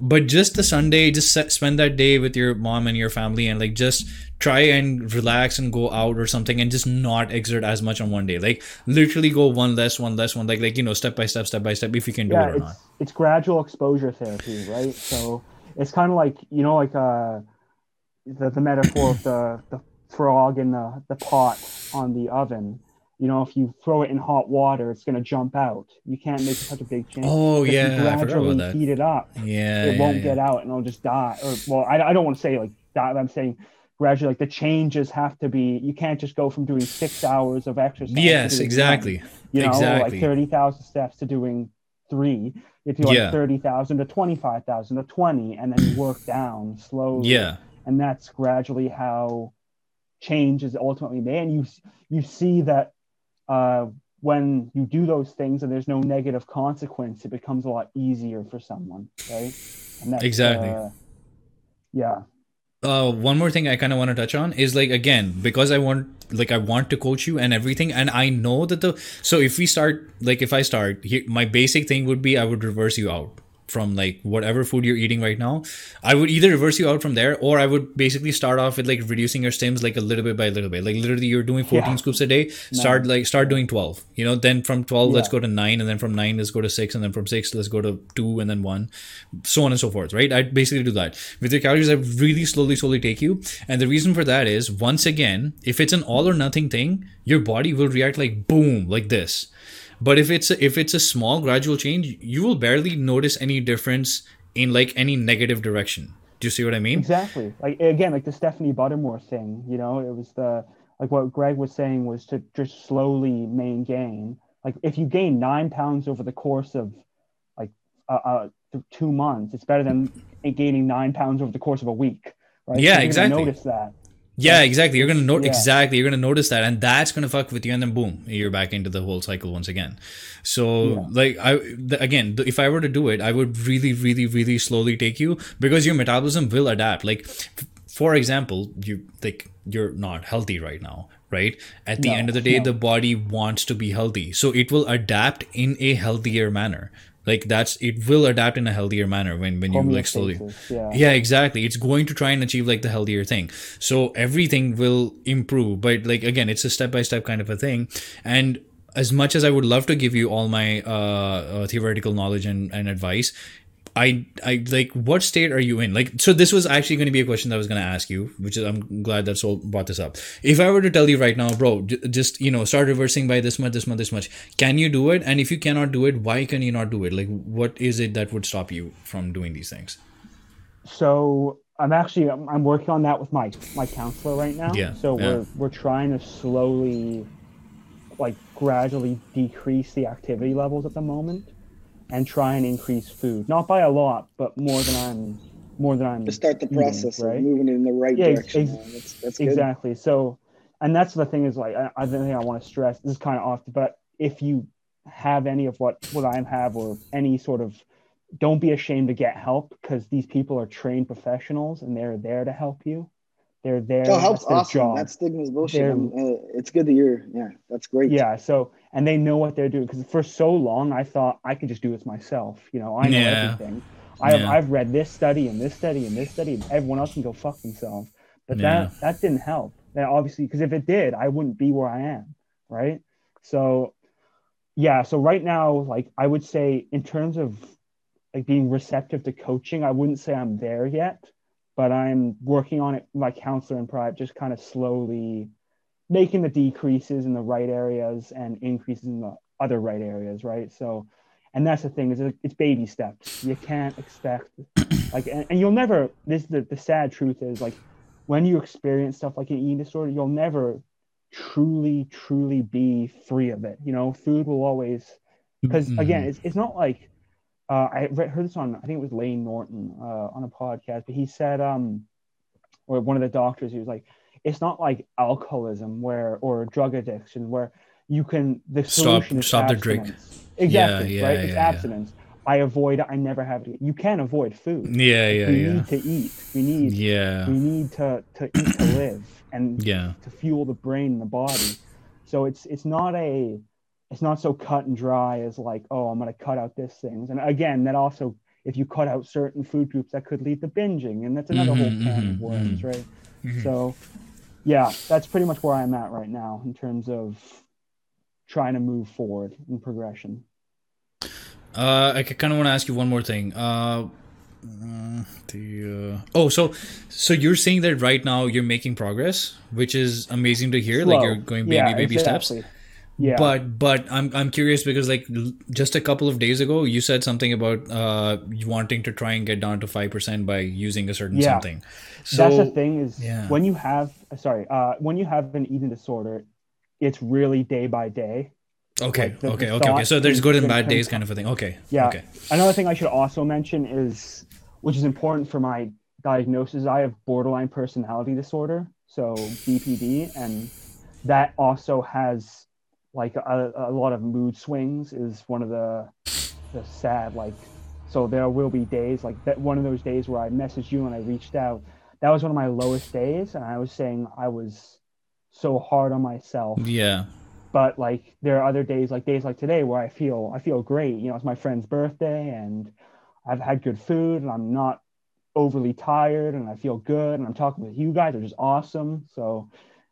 But just the Sunday, just spend that day with your mom and your family, and like just try and relax and go out or something, and just not exert as much on one day. Like literally go one less, one less, one like like you know step by step, step by step, if you can do yeah, it or it's not. it's gradual exposure therapy, right? So it's kind of like you know, like uh, the the metaphor of the the frog in the the pot on the oven. you know, if you throw it in hot water, it's going to jump out. You can't make such a big change. Oh If you yeah, I forgot gradually about that. heat it up, Yeah, it yeah, won't yeah. get out and it'll just die. Or well, I, I don't want to say like die. but I'm saying gradually, like the changes have to be. You can't just go from doing six hours of exercise. Yes, exactly. one. You know, Exactly. like thirty thousand steps to doing three. If you like Yeah. thirty thousand to twenty five thousand to twenty, and then you work down slowly. Yeah, and that's gradually how change is ultimately made. And you you see that uh, when you do those things and there's no negative consequence, it becomes a lot easier for someone, right? And that's, Exactly. uh, yeah. Uh, one more thing I kind of want to touch on is like again because I want like I want to coach you and everything, and I know that the so if we start like if I start here, my basic thing would be I would reverse you out from like whatever food you're eating right now. I would either reverse you out from there, or I would basically start off with like reducing your stims like a little bit by a little bit. Like literally, you're doing 14 Yeah. scoops a day. Start like start doing 12. You know, then from 12 let's go to nine, and then from nine let's go to six, and then from six let's go to two, and then one so on and so forth, right? I basically do that. With your calories, I really slowly, slowly take you. And the reason for that is, once again, if it's an all or nothing thing, your body will react like boom, like this. But if it's a, if it's a small gradual change, you will barely notice any difference in like any negative direction. Do you see what I mean? Exactly. Like again, like the Stephanie Buttermore thing, you know, it was the like what Greg was saying was to just slowly main gain. Like if you gain nine pounds over the course of like uh, uh two months, it's better than gaining nine pounds over the course of a week. Right? Yeah, You're exactly. Notice that. Yeah, exactly. You're gonna note Yeah. exactly. You're gonna notice that, and that's gonna fuck with you, and then boom, you're back into the whole cycle once again. So, Yeah. like, I the, again, the, if I were to do it, I would really, really, really slowly take you because your metabolism will adapt. Like, f- for example, you like you're not healthy right now, right? At the No, end of the day, no. the body wants to be healthy, so it will adapt in a healthier manner. Like that's it will adapt in a healthier manner when when you like slowly yeah. yeah exactly. It's going to try and achieve like the healthier thing. So everything will improve but like again it's a step by step kind of a thing. And as much as i would love to give you all my uh, uh theoretical knowledge and, and advice I, I like what state are you in? Like so this was actually going to be a question that i was going to ask you which is i'm glad that Sol brought this up. If i were to tell you right now bro j- just you know start reversing by this much this much this much. Can you do it? And if you cannot do it why can you not do it? Like what is it that would stop you from doing these things? So I'm actually I'm, I'm working on that with my my counselor right now. Yeah, So yeah. we're we're trying to slowly, like gradually decrease the activity levels at the moment, and try and increase food. Not by a lot, but more than I'm more than I'm To start the eating, process right? of moving in the right Yeah, direction. ex- That's, that's exactly so and that's the thing is like i, I think i want to stress this is kind of off but if you have any of what what i have or any sort of don't be ashamed to get help because these people are trained professionals and they're there to help you they're there Oh, help's that's their awesome. job. That stigma's bullshit. I'm, uh, it's good that you're. Yeah, that's great. yeah so and they know what they're doing because for so long i thought i could just do this myself you know i know Yeah. everything I've, Yeah. I've read this study and this study and this study and everyone else can go fuck themselves but Yeah. that that didn't help that obviously because if it did i wouldn't be where i am right so yeah so right now like i would say in terms of like being receptive to coaching i wouldn't say i'm there yet but i'm working on it my counselor in private just kind of slowly making the decreases in the right areas and increases in the other right areas right? So and that's the thing is it's baby steps. You can't expect like and, and you'll never this the, the sad truth is like when you experience stuff like an eating disorder you'll never truly truly be free of it you know? Food will always because again it's, it's not like uh, i read, heard this on i think it was layne norton uh, on a podcast but he said um or one of the doctors he was like it's not like alcoholism where or drug addiction where you can the Stop- solution is stop the drink. abstinence. exactly yeah, right? yeah, it's yeah. abstinence. I avoid i never have it you can't avoid food. Yeah yeah we yeah. need to eat. We need yeah. we need to to eat to live and yeah. to fuel the brain and the body. So it's it's not a it's not so cut and dry as like oh i'm going to cut out this things and again that also if you cut out certain food groups that could lead to binging and that's another Mhm, whole can of worms mhm. right Mhm. so yeah that's pretty much where i'm at right now in terms of trying to move forward in progression Uh, I kind of want to ask you one more thing. Uh, uh, the uh, oh, so so you're saying that right now you're making progress, which is amazing to hear. Like you're going baby Yeah, baby steps. Yeah. But but I'm I'm curious because like just a couple of days ago you said something about uh wanting to try and get down to five percent by using a certain Yeah. something. So that's the thing is yeah. when you have sorry uh when you have an eating disorder it's really day by day okay like, the- okay the okay okay. So there's good and bad days kind of a thing. Okay. Yeah. Okay. Another thing I should also mention is, which is important for my diagnosis, I have borderline personality disorder, so BPD, and that also has like a, a lot of mood swings. Is one of the the sad like. So there will be days like that. One of those days where I messaged you and I reached out. That was one of my lowest days, and I was saying I was so hard on myself Yeah. but like there are other days like days like today where i feel i feel great you know it's my friend's birthday and i've had good food and i'm not overly tired and i feel good and i'm talking with you guys which is awesome so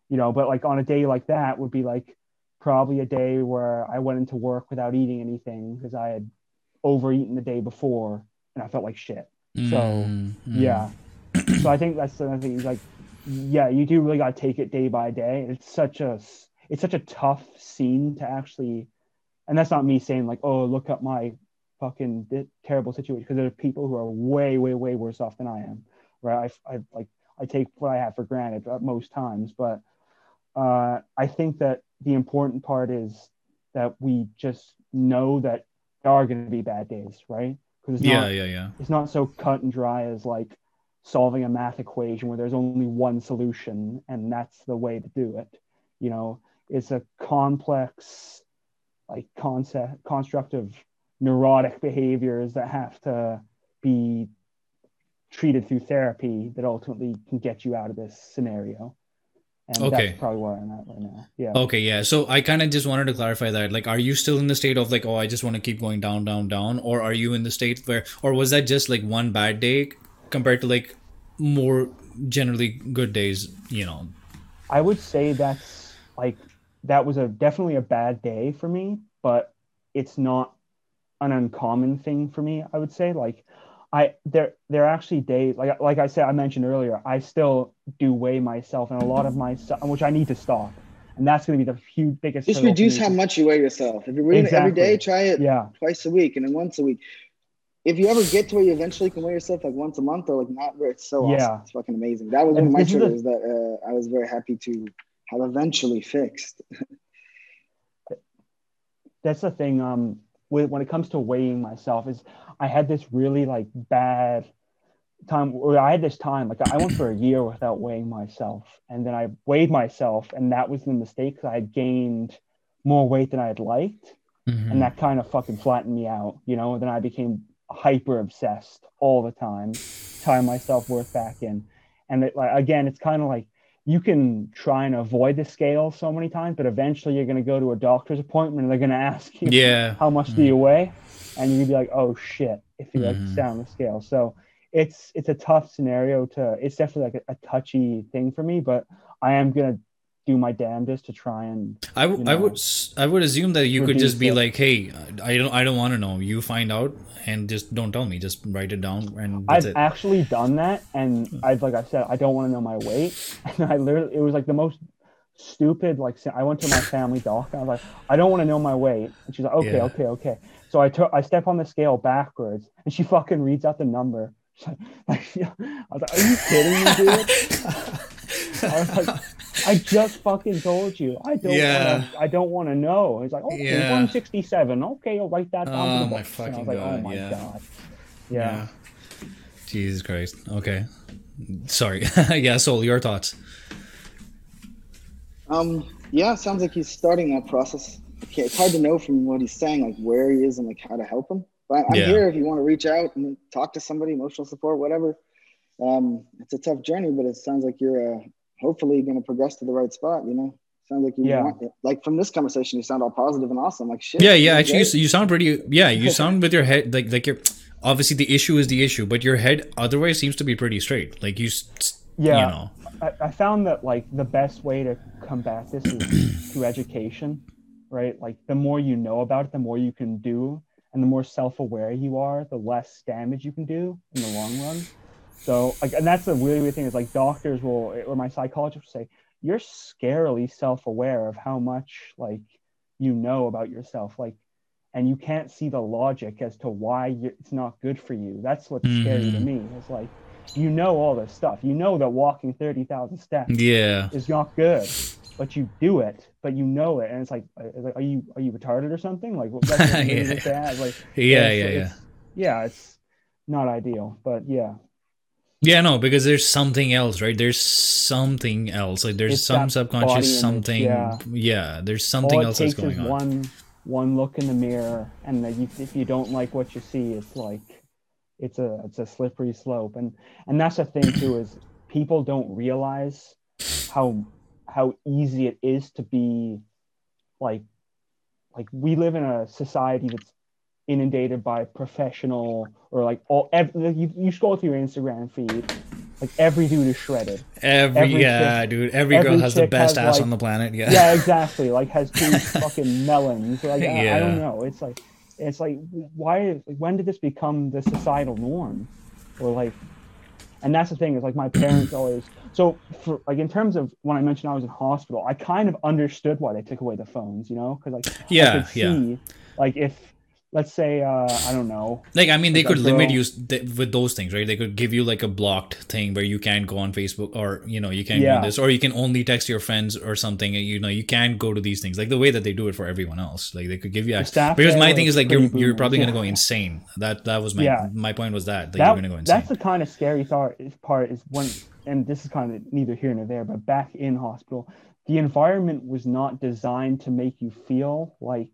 you know but like on a day like that would be like probably a day where i went into work without eating anything because i had overeaten the day before and i felt like shit So, Mm, yeah. so I think that's the other thing. Like, yeah, you do really got to take it day by day. It's such a it's such a tough scene to actually, and that's not me saying like, oh, look at my fucking di- terrible situation because there are people who are way, way, way worse off than I am. Right? I, I like I take what I have for granted at most times, but uh, I think that the important part is that we just know that there are going to be bad days, right? Because it's Yeah, not yeah, yeah. it's not so cut and dry as like solving a math equation where there's only one solution and that's the way to do it you know it's a complex like concept construct of neurotic behaviors that have to be treated through therapy that ultimately can get you out of this scenario and Okay. that's probably where i'm at right now yeah Okay, yeah. So I kind of just wanted to clarify that. Like, are you still in the state of like, oh, I just want to keep going down, down, down, or are you in the state where, or was that just like one bad day compared to like more generally good days? You know. I would say that's like that was a definitely a bad day for me, but it's not an uncommon thing for me. I would say like I there there are actually days like like I said I mentioned earlier I still do weigh myself and a lot of my stuff which I need to stop, and that's going to be the huge biggest. Just reduce how much you weigh yourself. If you're reading it every Exactly. day, try it Yeah, twice a week and then once a week. If you ever get to where you eventually can weigh yourself like once a month or like not where it's so Yeah. awesome. It's fucking amazing. That was one of my this is the- triggers that uh, I was very happy to have eventually fixed. that's the thing. Um, with when it comes to weighing myself, is I had this really like bad time where I had this time like I went for a year without weighing myself, and then I weighed myself, and that was the mistake. 'cause I had gained more weight than I had liked, Mhm. and that kind of fucking flattened me out, you know. And then I became hyper obsessed all the time, tying my self worth back in, and it, like again, it's kind of like you can try and avoid the scale so many times, but eventually you're going to go to a doctor's appointment and they're going to ask you, Yeah. how much do you weigh? And you'd be like, oh shit, if you like Mhm. down the scale. So it's it's a tough scenario to. It's definitely like a, a touchy thing for me, but I am gonna do my damnedest to try and I, w- you I would I would assume that you could just be it. like, hey, I don't I don't want to know. You find out and just don't tell me. Just write it down and I've it. actually done that, and I've like I said, I don't want to know my weight, and I literally it was like the most stupid. Like I went to my family doctor, and I was like, I don't want to know my weight, and she's like, okay, Yeah. okay, okay. So I took I step on the scale backwards, and she fucking reads out the number. Like, I was like, are you kidding me, dude? I was like, I just fucking told you. I don't. Yeah. Wanna, I don't want to know. He's like, okay, Yeah. one sixty seven. Okay, I'll write that down. Oh, my books. And I fucking was like, oh my yeah. god. Yeah. Jesus Christ. Okay. Sorry. yeah, Sol, your thoughts. Um, yeah, sounds like he's starting that process. Okay, it's hard to know from what he's saying, like where he is and like how to help him. But I'm Yeah. here if you want to reach out and talk to somebody, emotional support, whatever. Um, it's a tough journey, but it sounds like you're uh, hopefully going to progress to the right spot. You know, sounds like you Yeah. want it. Like from this conversation, you sound all positive and awesome. Like shit. Yeah, yeah. Actually, you, you sound pretty. Yeah, you sound with your head like like you're. Obviously, the issue is the issue, but your head otherwise seems to be pretty straight. Like you, s- s- Yeah. you know. I, I found that like the best way to combat this is through education, right? Like the more you know about it, the more you can do, and the more self-aware you are, the less damage you can do in the long run. So like, and that's the really weird thing is like doctors will or my psychologist will say you're scarily self-aware of how much like you know about yourself like and you can't see the logic as to why it's not good for you that's what's scary to Mhm. me it's like you know all this stuff you know that walking 30,000 steps Yeah. is not good but you do it but you know it and it's like, uh, like are you are you retarded or something like what- Yeah. it's at. like Yeah, yeah, yeah. it's- yeah it's not ideal but yeah Yeah, no, because there's something else, right? There's something else. Like there's It's some subconscious something. yeah. Yeah. there's something all else that's going on. one one look in the mirror and that you, if you don't like what you see it's like it's a it's a slippery slope and and that's the thing too is people don't realize how how easy it is to be like like we live in a society that's inundated by professional or like all every, you, you scroll through your instagram feed like every dude is shredded Every, every yeah, chick- dude. Every, girl has the best has, ass like- on the planet. Yeah. yeah, exactly. Like has two fucking melons. Like I, I don't know. It's like it's like why? When did this become the societal norm? Or like, and that's the thing is like my parents always. So for like in terms of when I mentioned I was in hospital, I kind of understood why they took away the phones. You know, because like Yeah, I could yeah. see, like if let's say uh I don't know. Like I mean, they could limit you th- with those things, right? They could give you like a blocked thing where you can't go on Facebook, or you know, you can't Yeah. do this, or you can only text your friends or something. You know, you can't go to these things like the way that they do it for everyone else. Like they could give you access. Because my thing is like you're you're probably gonna go insane. That that was my Yeah. my point was that, that, that, you're gonna go insane. that's the kind of scary thought part is when and this is kind of neither here nor there but back in hospital the environment was not designed to make you feel like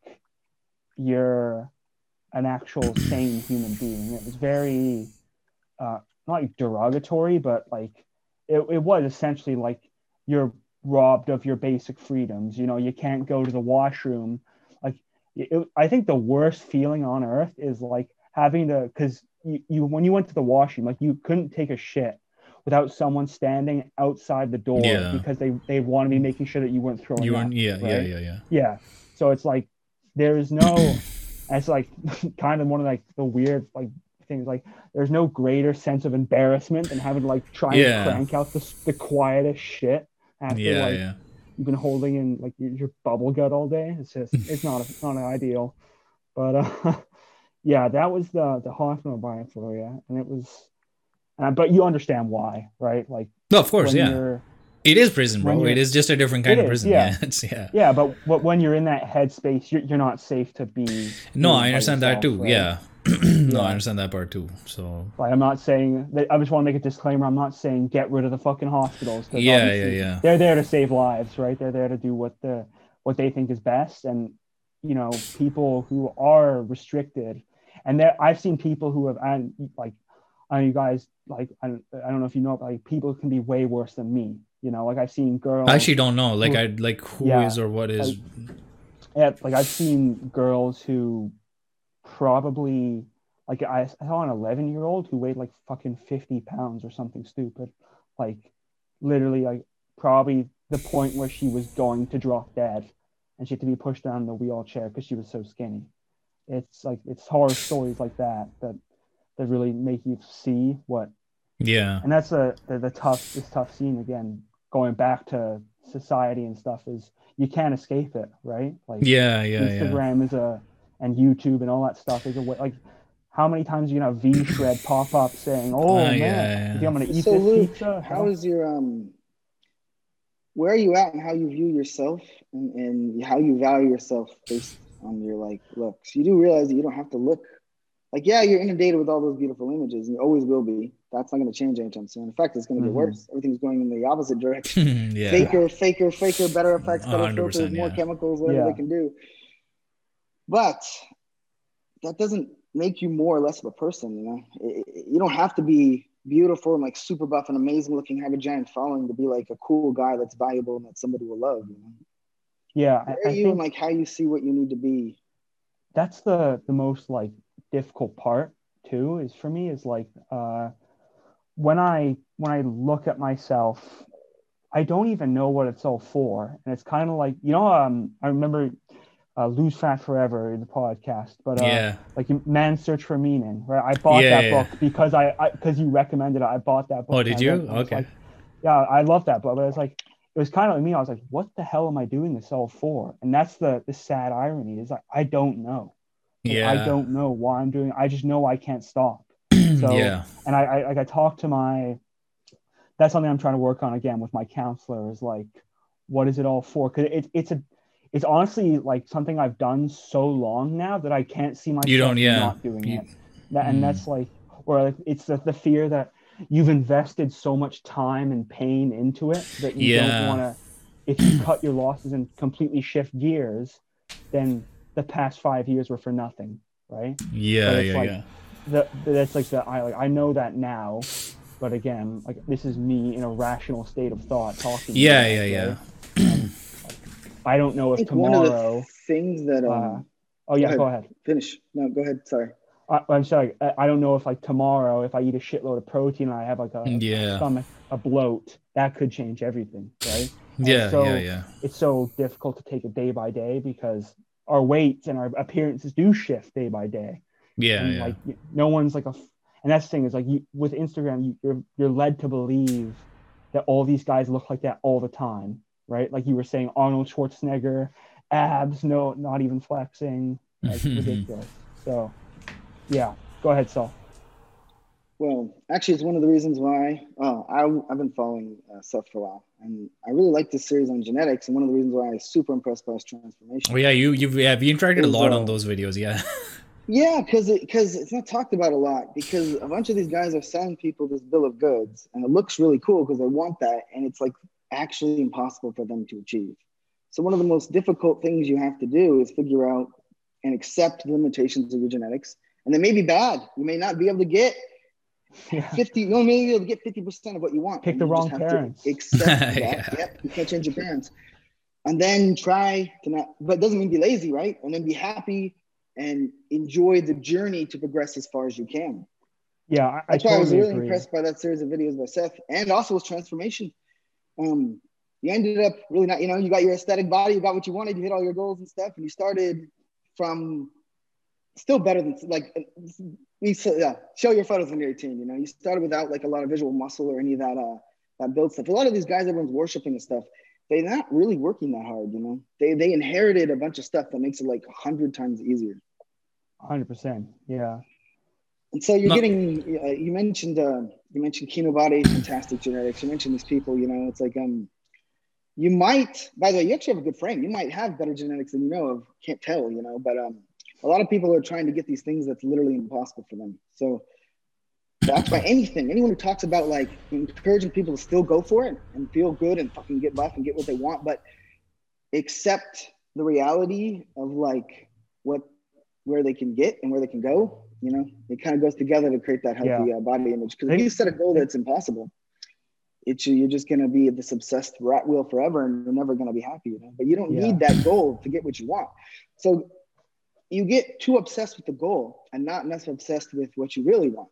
you're an actual sane human being it was very uh not like derogatory but like it, it was essentially like you're robbed of your basic freedoms you know you can't go to the washroom like it, i think the worst feeling on earth is like having to because you, you when you went to the washroom like you couldn't take a shit without someone standing outside the door Yeah. because they they want to be making sure that you weren't throwing you weren't, yeah, yeah, right? yeah, yeah. yeah so it's like there's no it's like kind of one of like the weird like things like there's no greater sense of embarrassment than having to like try Yeah. and crank out the, the quietest shit after Yeah, like yeah. you've been holding in like your, your bubble gut all day. It's just it's not it's not ideal, but uh, yeah, that was the the for you, and it was. Uh, but you understand why, right? Like No, of course, yeah. It is prison, bro. It is just a different kind of is, prison. yeah. Yeah, yeah. yeah, but but when you're in that headspace, you're, you're not safe to be. No, I understand that too. right? Yeah. no. I understand that part too. So Like I'm not saying that. I just want to make a disclaimer. I'm not saying get rid of the fucking hospitals. Yeah, yeah, yeah. They're there to save lives, right? They're there to do what the what they think is best, and you know, people who are restricted, and there I've seen people who have and like, I know you guys like I don't, I don't know if you know, but like people can be way worse than me. You know, like I've seen girls. I actually don't know. Like who- I like who is Yeah, or what is. like- yeah, like I've seen girls who probably like I saw an 11 year old who weighed like fucking 50 pounds or something stupid, like literally like probably the point where she was going to drop dead, and she had to be pushed down in the wheelchair because she was so skinny. It's like it's horror stories like that that that really make you see what yeah. and that's a the the tough this tough scene again going back to society and stuff is you can't escape it right? Like Yeah, yeah, yeah. instagram is a and youtube and all that stuff is a way like how many times are you gonna have v shred pop up saying oh Uh, man yeah, you think i'm gonna eat so this Luke, pizza? How is your um where are you at and how you view yourself and, and how you value yourself based on your like looks? You do realize that you don't have to look like yeah you're inundated with all those beautiful images and you always will be. That's not going to change anytime soon. In fact it's going to Mhm. get worse. Everything's going in the opposite direction. Yeah. faker faker faker better effects better 100%, filters more chemicals whatever Yeah. they can do. But that doesn't make you more or less of a person you know? It- it- you don't have to be beautiful and like super buff and amazing looking have a giant following to be like a cool guy that's valuable and that somebody will love you know? Yeah where I, are I you think and like how you see what you need to be? That's the the most like difficult part too is for me is like uh when i when i look at myself i don't even know what it's all for and it's kind of like you know um i remember uh, lose fat forever in the podcast but uh yeah. like man search for meaning right i bought Yeah, that yeah. book because i because you recommended it i bought that book Oh, did you? read it, and I was Okay. like, yeah i love that book but it's like it was kind of like me. I was like, what the hell am I doing this all for? And that's the the sad irony is like I don't know. Yeah. I don't know why I'm doing. I just know I can't stop. So yeah. and I, I like I talked to my. That's something I'm trying to work on again with my counselor. Is like, what is it all for? Because it, it's a, it's honestly like something I've done so long now that I can't see myself You don't- yeah. not doing You- it. That, and Mm. that's like, or like it's the, the fear that you've invested so much time and pain into it that you Yeah. don't want to. If you cut your losses and completely shift gears, then the past five years were for nothing, right? Yeah. it's Yeah. like- yeah. the that's like the I like I know that now, but again, like this is me in a rational state of thought talking. Yeah. Yeah. it, Yeah. And, like, I don't know if think one of tomorrow. the things that um, uh, oh yeah, ahead. go ahead. finish. No, go ahead. Sorry. I, I'm sorry. I, I don't know if like tomorrow, if I eat a shitload of protein and I have like a Yeah. stomach, a bloat, that could change everything, right? Yeah. so- Yeah. Yeah. It's so difficult to take it day by day because our weights and our appearances do shift day by day. Yeah. and Yeah. like no one's like a, and that's the thing is like you with instagram you, you're you're led to believe that all these guys look like that all the time right like you were saying arnold schwarzenegger abs no not even flexing like ridiculous so yeah go ahead Sol. Well, actually, it's one of the reasons why uh, I, I've been following uh, Seth for a while, and I really like this series on genetics. And one of the reasons why I was super impressed by his transformation. Oh yeah. You. You. Yeah. We interacted a lot uh, on those videos. Yeah. Yeah, because because it's not talked about a lot. Because a bunch of these guys are selling people this bill of goods, and it looks really cool because they want that, and it's like actually impossible for them to achieve. So one of the most difficult things you have to do is figure out and accept the limitations of your genetics, and they may be bad. You may not be able to get yeah fifty. You may be able to get fifty percent of what you want. Pick and the you wrong have to parents. Accept that. Yeah. Yep, you can't change your parents, and then try to not. But it doesn't mean be lazy, right? And then be happy and enjoy the journey to progress as far as you can. yeah i, I That's why I was really agree impressed by that series of videos by Seth, and also his transformation. Um, you ended up really not, you know, you got your aesthetic body, you got what you wanted, you hit all your goals and stuff, and you started from still better than like we yeah, show your photos when you're 18. You know, you started without like a lot of visual muscle or any of that uh that build stuff. A lot of these guys everyone's worshiping and stuff. They're not really working that hard, you know. They they inherited a bunch of stuff that makes it like a hundred times easier. 100% yeah And so you're No- getting. Uh, you mentioned. Uh, you mentioned Kinobody, fantastic genetics. You mentioned these people. You know, it's like um, you might. By the way, you actually have a good frame. You might have better genetics than you know of. Can't tell. You know, but um, a lot of people are trying to get these things that's literally impossible for them. So that's why anything, anyone who talks about like encouraging people to still go for it and feel good and fucking get buff and get what they want, but accept the reality of like what where they can get and where they can go. You know, it kind of goes together to create that healthy uh, body image. Because if you set a goal that's impossible, it's you're just gonna be this obsessed rat wheel forever, and you're never gonna be happy. You know, but you don't Yeah. need that goal to get what you want. So you get too obsessed with the goal and not necessarily obsessed with what you really want.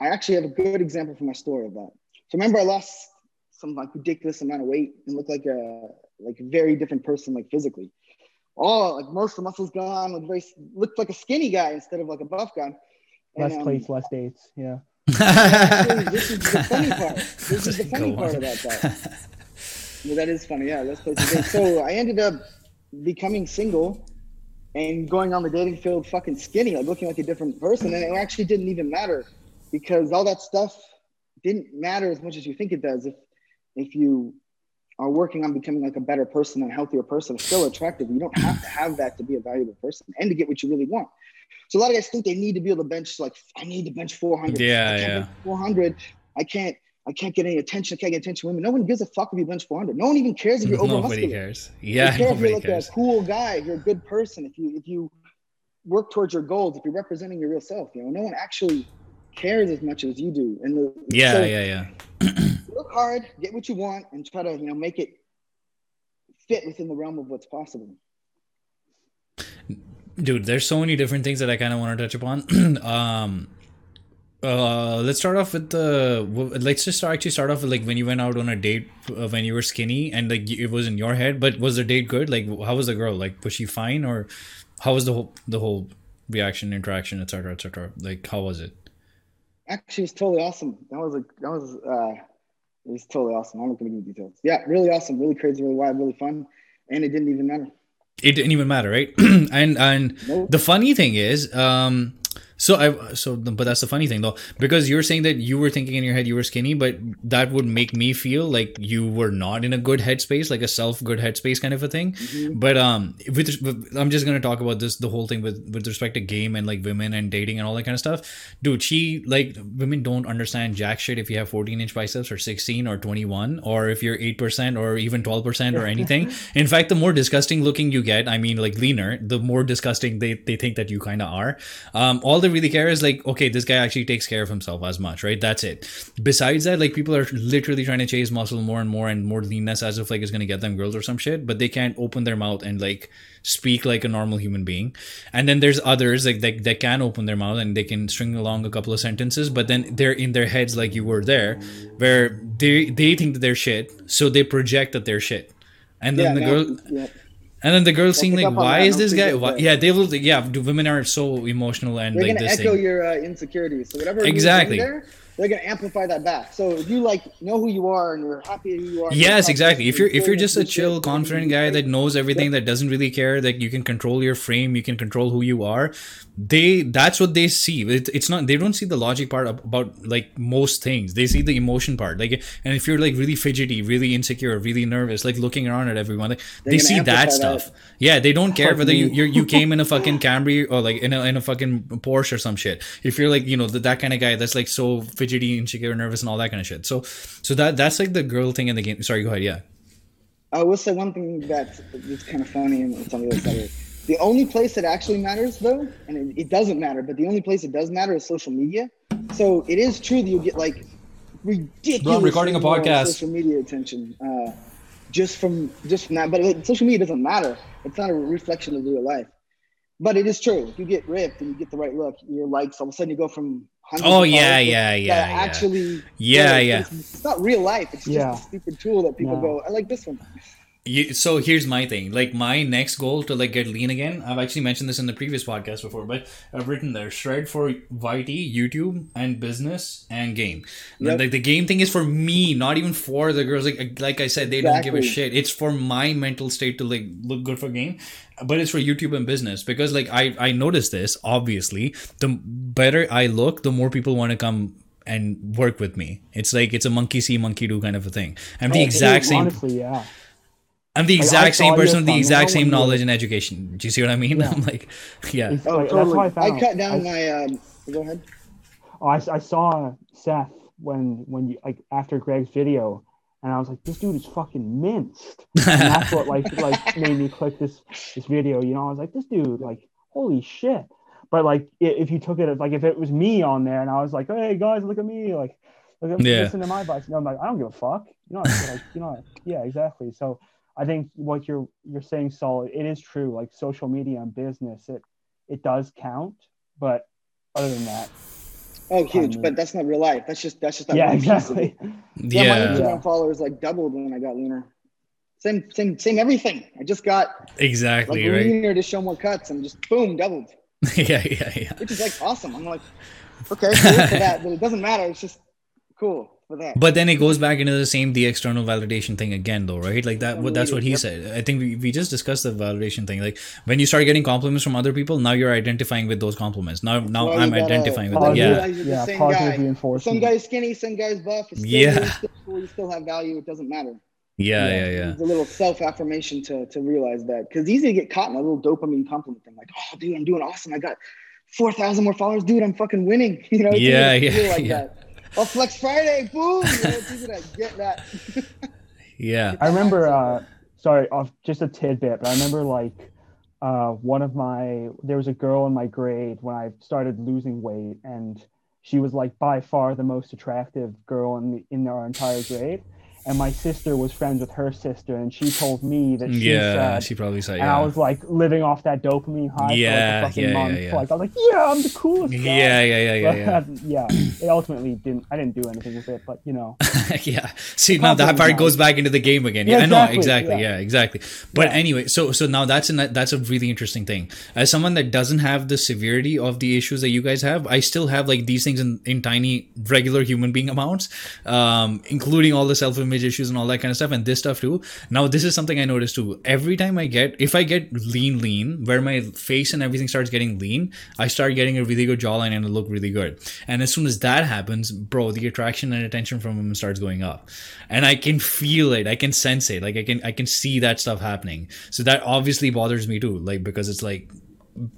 I actually have a good example from my story of that. So remember, I lost some like ridiculous amount of weight and looked like a like a very different person, like physically. Oh, like most of the muscles gone, like very looked like a skinny guy instead of like a buff guy. less And, um, plates less dates yeah actually, this is the funny part. This is the funny Go part on. about that. Well, that is funny. Yeah, that's places. So I ended up becoming single and going on the dating field fucking skinny, like looking like a different person. And it actually didn't even matter because all that stuff didn't matter as much as you think it does. If if you are working on becoming like a better person and a healthier person, still attractive. You don't have to have that to be a valuable person and to get what you really want. So a lot of guys think they need to be able to bench like I need to bench 400. Yeah, I can't yeah. 400. I can't. I can't get any attention. I can't get attention from women. No one gives a fuck if you bench 400. No one even cares if you're over Nobody cares. They Yeah, care if you're like cares. a cool guy. If you're a good person. If you if you work towards your goals. If you're representing your real self. You know, no one actually cares as much as you do. And the, Yeah, so yeah, yeah. work hard, get what you want, and try to you know make it fit within the realm of what's possible. Dude, there's so many different things that I kind of want to touch upon. um, uh, let's start off with the. Let's just start, actually start off with like when you went out on a date uh, when you were skinny and like it was in your head. But was the date good? Like, how was the girl? Like, was she fine or how was the whole the whole reaction, interaction, etc., etc. Like, how was it? Actually, it was totally awesome. That was a that was uh, It was totally awesome. I'm not gonna give you details. Yeah, really awesome, really crazy, really wild, really fun, and it didn't even matter. It didn't even matter, right? and and Nope. the funny thing is, um, so I so but that's the funny thing though because you're saying that you were thinking in your head you were skinny, but that would make me feel like you were not in a good headspace, like a self good headspace kind of a thing. Mm-hmm. But um, with I'm just gonna talk about this the whole thing with with respect to game and like women and dating and all that kind of stuff, dude. She like women don't understand jack shit if you have 14 inch biceps or 16 or 21 or if you're eight percent or even 12 percent or anything. In fact, the more disgusting looking you get, I mean, like leaner, the more disgusting they they think that you kind of are. Um, all they really care is like, okay, this guy actually takes care of himself as much, right? That's it. Besides that, like people are literally trying to chase muscle more and more and more leanness as if like it's gonna get them girls or some shit, but they can't open their mouth and like speak like a normal human being. And then there's others like that, that can open their mouth and they can string along a couple of sentences, but then they're in their heads like you were there, where they they think that they're shit, so they project that they're shit. And then Yeah, the girl yeah. And then the girls seeing like, why is this guy? Why, yeah, they will. Yeah, women are so emotional and They're like gonna this echo thing. your uh, insecurities. So whatever Exactly. there, they're gonna amplify that back. So if you like know who you are and you're happy who you are. Yes, exactly. If you're if you're just a chill, confident guy that knows everything, that doesn't really care, that you can control your frame, you can control who you are, they that's what they see. It, it's not they don't see the logic part about like most things. They see the emotion part. Like, and if you're like really fidgety, really insecure, really nervous, like looking around at everyone, like, they see that amplify that. stuff. Yeah, they don't care whether you you're, you came in a fucking Camry or like in a in a fucking Porsche or some shit. If you're like you know that that kind of guy that's like so fidgety, insecure, nervous, and all that kind of shit. So so that that's like the girl thing in the game. Sorry, go ahead. Yeah. I will say one thing that's, that's kind of funny and it's on the other side. The only place that actually matters, though, and it, it doesn't matter, but the only place it does matter is social media. So it is true that you get like ridiculous Bro, recording a podcast. social media attention uh, just from just from that. But it, social media doesn't matter. It's not a reflection of real life. But it is true. If you get ripped and you get the right look, your likes all of a sudden you go from hundreds Oh, of yeah, followers yeah, that yeah, yeah. actually Yeah, but yeah. It's, it's not real life. It's just Yeah. a stupid tool that people No. go, I like this one. You, so here's my thing. Like my next goal to like get lean again. I've actually mentioned this in the previous podcast before, but I've written there shred for YT, YouTube, and business and game. Yep. Like the game thing is for me, not even for the girls. Like like I said, they don't give a shit. It's for my mental state to like look good for game, but it's for YouTube and business because like I I noticed this obviously. The better I look, the more people want to come. And work with me. It's like it's a monkey see, monkey do kind of a thing. I'm the Oh, exact same. Honestly, yeah. I'm the exact saw same person with the exact same knowledge and education. Do you see what I mean? Yeah. I'm like, yeah. Oh, like, totally. That's how I, I, cut down I, my. Um, go ahead. oh, I, I saw Seth when when you like after Greg's video, and I was like, this dude is fucking minced. And that's what like like made me click this this video. You know, I was like, this dude, like, holy shit. But like, if you took it like if it was me on there, and I was like, hey guys, look at me, like, look at Yeah. listen to my advice. No, I'm like, I don't give a fuck. You know, like, you know, yeah, exactly. So I think what you're you're saying, Sol, it is true. Like social media and business, it it does count, but other than that, Oh, huge! mean- But that's not real life. That's just that's just that yeah, one exactly. it. Yeah, my Instagram Yeah. followers like doubled when I got leaner. Same, same, same everything. I just got exactly like exactly, right? leaner to show more cuts and just boom, doubled, yeah, yeah, yeah. which is like awesome. I'm like, okay, cool for that, but it doesn't matter. It's just cool for that. But then it goes back into the same the external validation thing again, though, right? Like that. What that's what he Yep. said. I think we, we just discussed the validation thing. Like when you start getting compliments from other people, now you're identifying with those compliments. Now, now Well, I'm identifying with them. yeah. Yeah, you're the same positive guy. reinforcement. Some guy's skinny, some guy's buff. Still, Yeah. you're still. You still have value. It doesn't matter. yeah, yeah, yeah. It's a little self affirmation to to realize that because easy to get caught in a little dopamine compliment thing, like, oh, dude, I'm doing awesome. I got four thousand more followers, dude. I'm fucking winning. You know, Yeah, yeah, like yeah. that. Oh, Flex Friday, boom! You know, it's easy get that. Yeah. I remember, uh, sorry, off just a tidbit, but I remember like uh, one of my, there was a girl in my grade when I started losing weight, and she was like by far the most attractive girl in the, in our entire grade. And my sister was friends with her sister, and she told me that she yeah, said, she probably said. and Yeah, I was like living off that dopamine high Yeah, for like a fucking yeah, yeah, month. yeah. Like I was like, yeah, I'm the coolest. Guy. yeah, yeah, yeah, yeah, But, yeah. yeah. It ultimately didn't. I didn't do anything with it, but you know, yeah. See, now that part now. goes back into the game again. Yeah, Yeah, I know exactly, exactly. yeah. Yeah, exactly. But Yeah. anyway, so so now that's an that's a really interesting thing. As someone that doesn't have the severity of the issues that you guys have, I still have like these things in in tiny regular human being amounts, um, including all the self image issues and all that kind of stuff, and this stuff too. Now, this is something I noticed too. Every time I get, if I get lean, lean, where my face and everything starts getting lean, I start getting a really good jawline and I look really good. And as soon as that happens, bro, the attraction and attention from women starts going up, and I can feel it. I can sense it. Like I can, I can see that stuff happening. So that obviously bothers me too. Like because it's like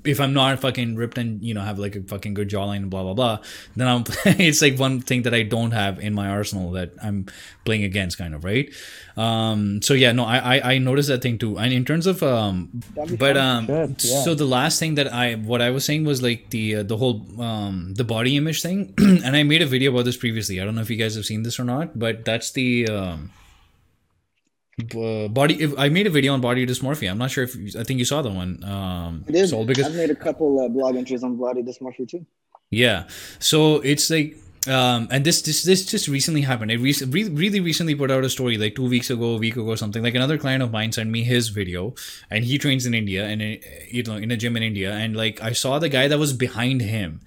if I'm not fucking ripped and you know have like a fucking good jawline and blah blah blah, then I'm it's like one thing that I don't have in my arsenal that I'm playing against, kind of right. Um, so yeah, no, I I, I noticed that thing too. And in terms of um, but um, Good, yeah. so the last thing that I what I was saying was like the uh, the whole um the body image thing, and I made a video about this previously. I don't know if you guys have seen this or not, but that's the um. B- Body. If I made a video on body dysmorphia. I'm not sure if you- I think you saw the one. Um, I did. Sol, because I've made a couple uh, blog entries on body dysmorphia too. yeah. So it's like um and this this this just recently happened. I re- really recently put out a story like 2 weeks ago, a week ago something. Like another client of mine sent me his video and he trains in India and uh, you know in a gym in India and like I saw the guy that was behind him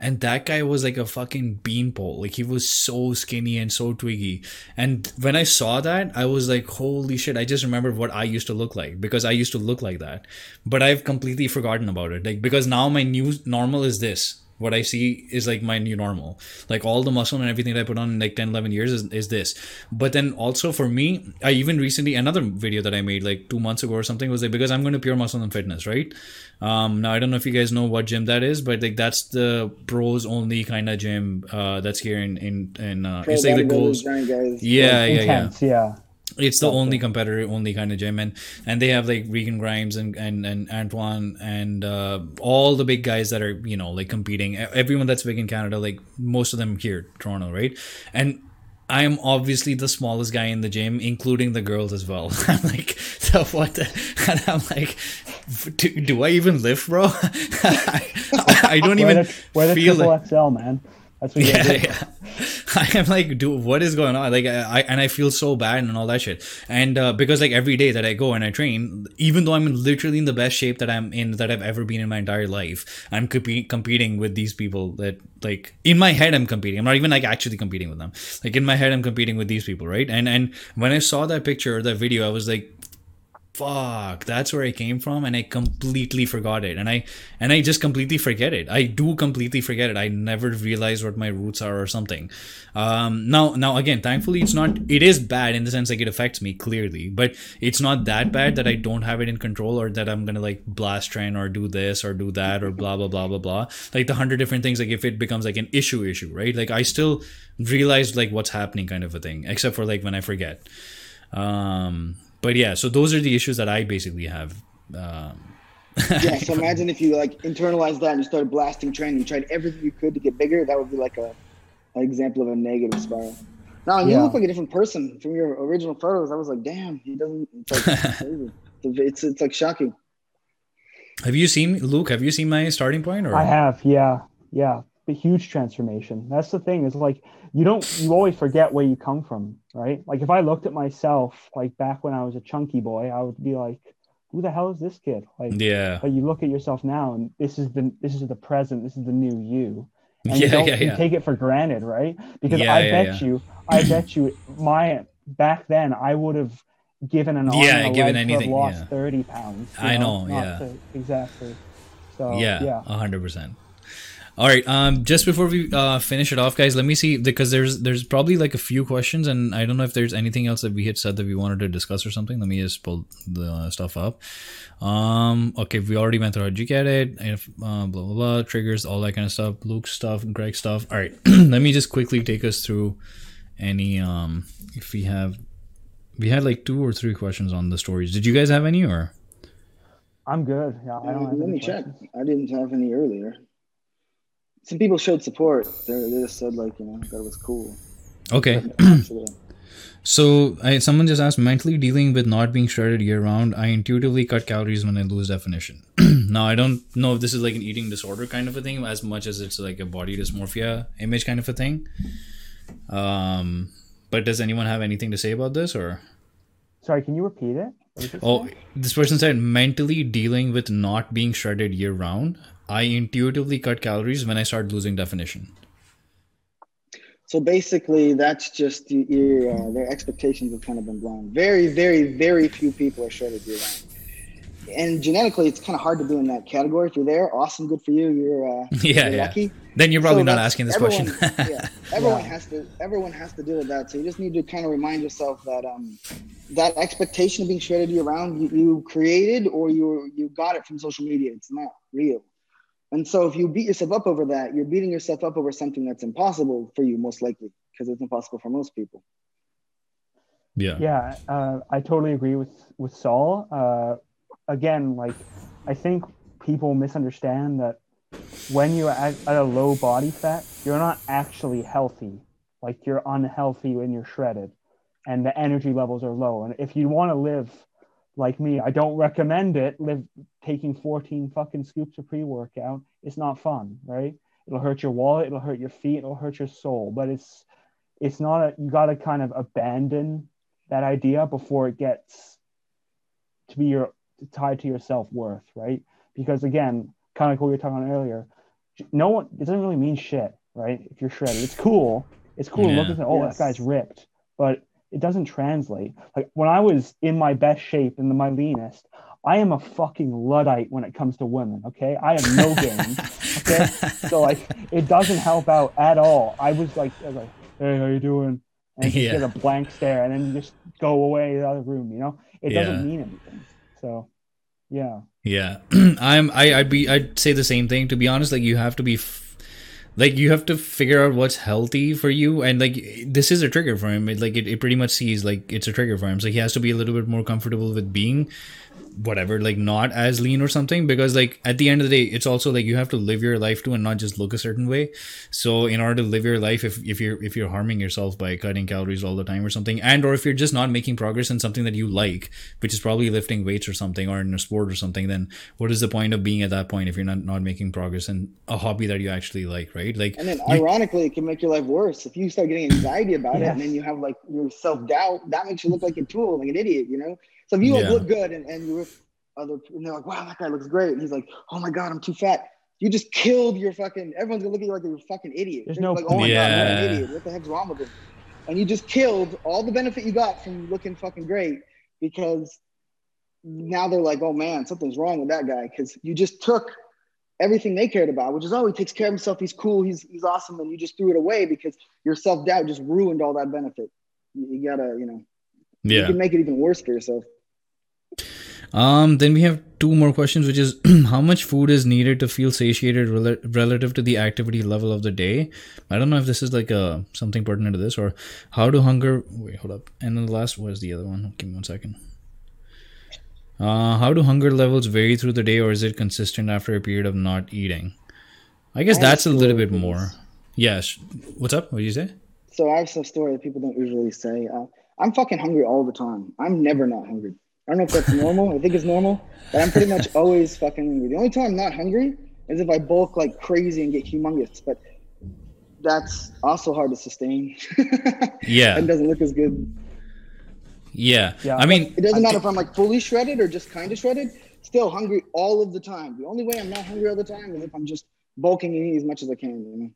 and that guy was like a fucking beanpole. Like he was so skinny and so twiggy. And when I saw that, I was like, holy shit, I just remembered what I used to look like because I used to look like that. But I've completely forgotten about it. Like because now my new normal is this. What I see is like my new normal. Like all the muscle and everything that I put on in like 10, 11 years is, is this. But then also for me, I even recently, another video that I made like two months ago or something was like, because I'm going to pure muscle and fitness, right? Um, now I don't know if you guys know what gym that is, but like that's the pros only kind of gym uh, that's here in in in uh, it's like the goals. guys. Yeah, yeah, yeah. intense. Yeah. It's the only competitor only kind of gym, and and they have like Regan Grimes and and and Antoine and uh, all the big guys that are you know like competing. Everyone that's big in Canada, like most of them here, Toronto, right? And I am obviously the smallest guy in the gym, including the girls as well. I'm like, so what? The, and I'm like, do, do I even lift, bro? I, I don't even the, wear the feel like XL, man. That's what yeah, yeah. I am like, dude, what is going on? Like, I, and I feel so bad and all that shit. And uh, because like every day that I go and I train, even though I'm literally in the best shape that I'm in that I've ever been in my entire life, I'm compe- competing with these people that like in my head I'm competing. I'm not even like actually competing with them. Like in my head I'm competing with these people, right? And and when I saw that picture or that video, I was like, fuck that's where i came from and i completely forgot it. And i and i just completely forget it. I do completely forget it. I never realized what my roots are or something. Um now now again thankfully it's not it is bad in the sense like it affects me clearly but it's not that bad that i don't have it in control or that i'm gonna like blast train or do this or do that or blah blah blah blah blah. Like the hundred different things like if it becomes like an issue issue right? Like i still realize like what's happening kind of a thing except for like when i forget. Um but yeah so those are the issues that i basically have um yeah, so imagine if you like internalized that and you started blasting training, you tried everything you could to get bigger. That would be like a an example of a negative spiral. Now you Yeah. look like a different person from your original photos. I was like, damn, he doesn't. It's like crazy. It's it's like shocking. have you seen luke have you seen my starting point or I have, yeah, yeah. A huge transformation. That's the thing is like you don't you always forget where you come from, right? Like if I looked at myself like back when I was a chunky boy, I would be like, who the hell is this kid? Like yeah but you look at yourself now and this is the this is the present, this is the new you. And Yeah, you don't yeah, you yeah. take it for granted, right? Because Yeah, I yeah, bet you, I bet you my back then I would have given an Yeah, given anything, lost yeah. 30 pounds. I know, not yeah. to- exactly. So yeah, yeah. a hundred percent. All right. Um, just before we uh, finish it off, guys, let me see because there's there's probably like a few questions, and I don't know if there's anything else that we had said that we wanted to discuss or something. Let me just pull the stuff up. Um, okay, we already went through how'd you get it, and if, uh, blah blah blah, triggers, all that kind of stuff, Luke stuff, Greg stuff. All right, let me just quickly take us through any um if we have we had like two or three questions on the stories. Did you guys have any or? I'm good. Yeah, I don't have Let any me check. questions. I didn't have any earlier. Some people showed support. They, they just said like you know that was cool. Okay. So I, someone just asked, mentally dealing with not being shredded year round. I intuitively cut calories when I lose definition. now I don't know if this is like an eating disorder kind of a thing, as much as it's like a body dysmorphia image kind of a thing. Um, but does anyone have anything to say about this or? Sorry, can you repeat it? What did you Oh, this person said mentally dealing with not being shredded year round. I intuitively cut calories when I start losing definition. So basically, that's just y- your uh, their expectations have kind of been blown. Very, very, very few people are shredded year round. And genetically, it's kind of hard to be in that category. If you're there, awesome, good for you. You're uh, Yeah, you're yeah. lucky. Then you're probably So not asking this everyone, question. yeah, everyone Yeah. has to everyone has to deal with that. So you just need to kind of remind yourself that um, that expectation of being shredded year round, you, you created or you you got it from social media. It's not real. And so if you beat yourself up over that, you're beating yourself up over something that's impossible for you, most likely, because it's impossible for most people. yeah. Yeah, uh, I totally agree with with Sol. Uh, again, like I think people misunderstand that when you're at, at a low body fat, you're not actually healthy. Like you're unhealthy when you're shredded, and the energy levels are low. And if you want to live like me, I don't recommend it. Live taking 14 fucking scoops of pre-workout. It's not fun, right? It'll hurt your wallet. It'll hurt your feet. It'll hurt your soul. But it's it's not a you got to kind of abandon that idea before it gets to be your tied to your self-worth right because again kind of like what we were talking about earlier no one it doesn't really mean shit right if you're shredded it's cool it's cool to look Yeah. and oh Yes. that guy's ripped but it doesn't translate like when i was in my best shape and my leanest i am a fucking luddite when it comes to women okay i am no game okay so like it doesn't help out at all i was like I was like hey how you doing and Yeah. get a blank stare and then just go away to the other room you know it Yeah. doesn't mean anything so yeah Yeah, I'm. I. I'd be. I'd say the same thing. To be honest, like you have to be, f- like you have to figure out what's healthy for you, and like this is a trigger for him. It, like it, it pretty much sees like it's a trigger for him. So he has to be a little bit more comfortable with being whatever like not as lean or something because like at the end of the day it's also like you have to live your life too and not just look a certain way so in order to live your life if, if you're if you're harming yourself by cutting calories all the time or something and or if you're just not making progress in something that you like which is probably lifting weights or something or in a sport or something then what is the point of being at that point if you're not not making progress in a hobby that you actually like right like And then you- ironically, it can make your life worse. If you start getting anxiety about it and then you have like your self doubt, that makes you look like a tool, like an idiot, you know? So if you like, Yeah. look good and, and you're with other and they're like, wow, that guy looks great. And he's like, oh my God, I'm too fat. You just killed your fucking, everyone's gonna look at you like you're a fucking idiot. There's They're no like, oh my God, what Yeah. an idiot. What the heck's wrong with him? And you just killed all the benefit you got from looking fucking great because now they're like, oh man, something's wrong with that guy because you just took everything they cared about, which is oh, he takes care of himself, he's cool, he's he's awesome, and you just threw it away because your self doubt just ruined all that benefit. You, you gotta, you know, yeah. you can make it even worse for yourself. Um, then we have two more questions, which is how much food is needed to feel satiated rel- relative to the activity level of the day. I don't know if this is like a something pertinent to this or how do hunger. Wait, hold up. And then the last was the other one. Give me one second. Uh, how do hunger levels vary through the day, or is it consistent after a period of not eating? I guess I that's a little bit more. Yes. What's up? What did you say? So I have some story that people don't usually say. Uh, I'm fucking hungry all the time. I'm never not hungry. I don't know if that's normal. I think it's normal, but I'm pretty much always fucking hungry. The only time I'm not hungry is if I bulk like crazy and get humongous, but that's also hard to sustain. Yeah. and doesn't look as good. Yeah. Yeah. I mean, It doesn't I matter if I'm like fully shredded or just kind of shredded. Still hungry all of the time. The only way I'm not hungry all the time is if I'm just bulking and eating as much as I can. You know?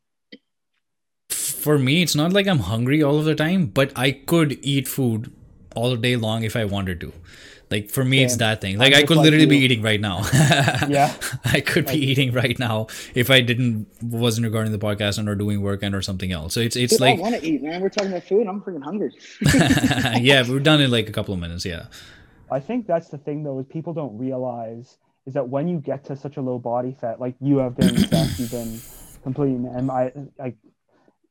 for me, it's not like I'm hungry all of the time, but I could eat food all day long if I wanted to. Like for me, it's that thing. Like I could like literally be eating right now. Yeah. I could be eating right now if I didn't wasn't regarding the podcast and or doing work and or something else. So it's it's Dude, like I want to eat, man. We're talking about food. I'm freaking hungry. yeah, we're done in like a couple of minutes. Yeah. I think that's the thing though is people don't realize is that when you get to such a low body fat, like you have been, you've been completing, and I like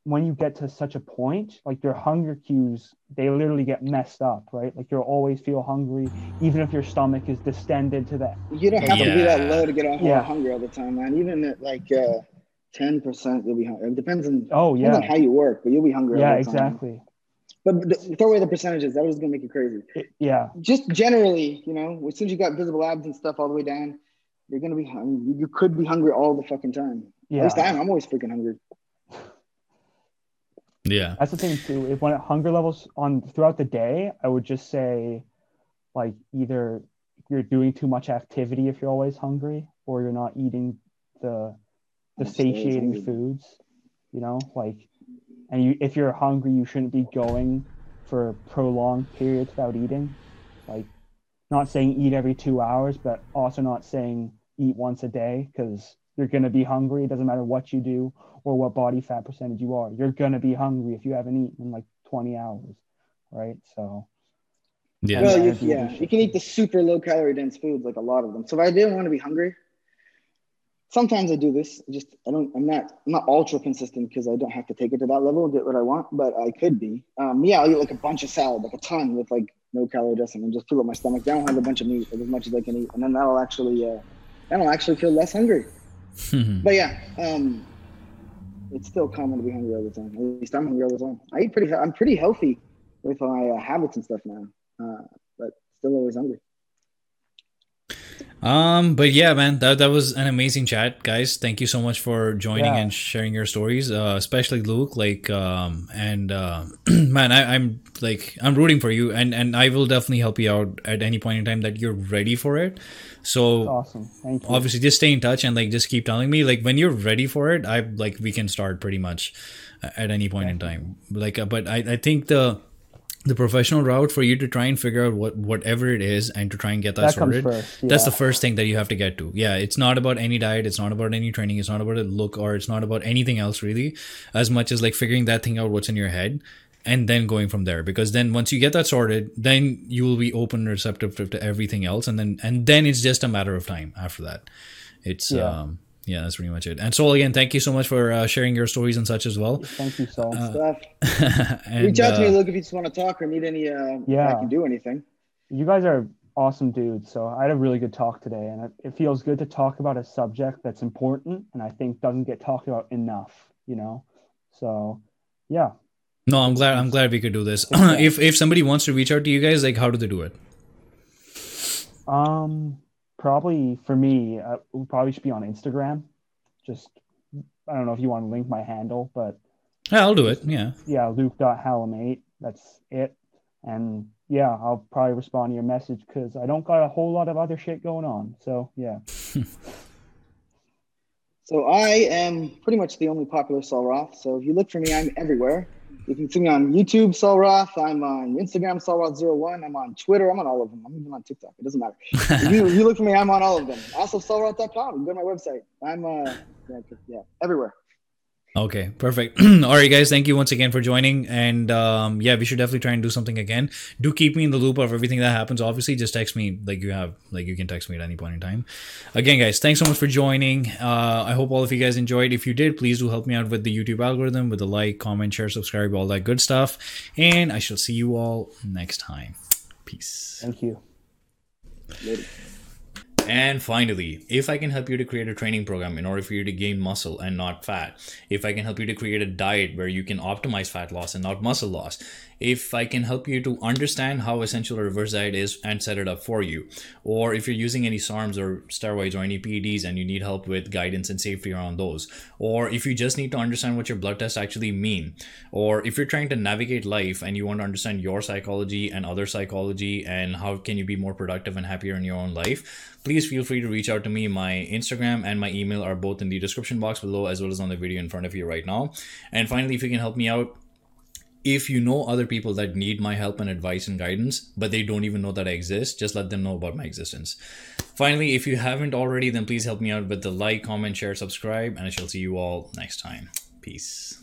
when you get to such a point, like your hunger cues, they literally get messed up, right? Like you'll always feel hungry, even if your stomach is distended to that. You don't have to be that low to get all Yeah. hungry all the time, man. Even at like uh, ten percent, you'll be hungry. It depends on, Oh depends on yeah, how you work, but you'll be hungry. yeah, all the time. exactly. But th- throw away the percentages. That was gonna make you crazy. It- yeah, Just generally, you know, as soon as you got visible abs and stuff all the way down, you're gonna be. hungry. you could be hungry all the fucking time. Yeah. At least I am. I'm always freaking hungry. Yeah. That's the thing too. If when hunger levels on throughout the day, I would just say, like either you're doing too much activity if you're always hungry, or you're not eating the the I'm just always satiating foods. You know, like, and you if you're hungry, you shouldn't be going for prolonged periods without eating. Like, not saying eat every two hours, but also not saying eat once a day because you're gonna be hungry. It doesn't matter what you do or what body fat percentage you are. You're gonna be hungry if you haven't eaten in like 20 hours, right? So Yeah. Well, you, yeah, you can eat the super low calorie dense foods, like a lot of them. So if I didn't want to be hungry, sometimes I do this. Just I don't. I'm not. I'm not ultra consistent because I don't have to take it to that level and get what I want, but I could be. Um, yeah, I'll eat like a bunch of salad, like a ton with like no calorie dressing, and just fill up my stomach. Then I'll have a bunch of meat, like as much as I can eat, and then that'll actually, uh, then I'll actually feel less hungry. But yeah, um, it's still common to be hungry all the time. At least I'm hungry all the time. I eat pretty. I'm pretty healthy with my uh, habits and stuff now, uh, but still always hungry. Um, but yeah, man, that that was an amazing chat, guys. Thank you so much for joining Yeah. and sharing your stories, uh, especially Luke. Like, um, and uh, man, I, I'm like I'm rooting for you, and and I will definitely help you out at any point in time that you're ready for it. So awesome. Thank you. obviously, just stay in touch and like just keep telling me like when you're ready for it. I like we can start pretty much uh, at any point in time. Like, uh, but I I think the the professional route for you to try and figure out what whatever it is and to try and get that, That comes sorted first, that's the first thing that you have to get to. Yeah it's not about any diet it's not about any training it's not about a look or it's not about anything else really as much as like figuring that thing out what's in your head and then going from there because then once you get that sorted then you will be open and receptive to, to everything else and then and then it's just a matter of time after that. It's Yeah. um yeah that's pretty much it and so again thank you so much for uh, sharing your stories and such as well Thank you, Sol. Stuff. and, Reach out to me, uh, Luke, if you just want to talk or need any. Uh, Yeah. I can do anything. you guys are awesome dudes. So I had a really good talk today, and it, it feels good to talk about a subject that's important and I think doesn't get talked about enough. You know, so yeah, no i'm glad i'm glad we could do this if if somebody wants to reach out to you guys like how do they do it um, probably for me, uh, we probably should be on Instagram. Just I don't know if you want to link my handle, but yeah i'll do it yeah yeah, luke.hallam8. That's it. And yeah, I'll probably respond to your message because I don't got a whole lot of other shit going on. So yeah. So I am pretty much the only popular Sol Roth. So if you look for me, I'm everywhere. You can see me on YouTube, Sol Roth. I'm on Instagram, Sol Roth01. I'm on Twitter. I'm on all of them. I'm even on TikTok. It doesn't matter. if, you, if you look for me, I'm on all of them. Also, SolRoth.com. Go to my website. I'm uh, yeah, yeah, everywhere. Okay, perfect. All right, guys, thank you once again for joining. And um, yeah, we should definitely try and do something again. Do keep me in the loop of everything that happens. Obviously, just text me like you have, like you can text me at any point in time. Again, guys, thanks so much for joining. Uh, I hope all of you guys enjoyed. If you did, please do help me out with the YouTube algorithm, with a like, comment, share, subscribe, all that good stuff. And I shall see you all next time. Peace. Thank you. Later. And finally, if I can help you to create a training program in order for you to gain muscle and not fat, if I can help you to create a diet where you can optimize fat loss and not muscle loss, if I can help you to understand how essential reverse diet is and set it up for you, or if you're using any SARMs or steroids or any PEDs and you need help with guidance and safety around those, or if you just need to understand what your blood tests actually mean, or if you're trying to navigate life and you want to understand your psychology and other psychology and how can you be more productive and happier in your own life, please feel free to reach out to me. My Instagram and my email are both in the description box below as well as on the video in front of you right now. And finally, if you can help me out, if you know other people that need my help and advice and guidance, but they don't even know that I exist, just let them know about my existence. Finally, if you haven't already, then please help me out with the like, comment, share, subscribe, and I shall see you all next time. Peace.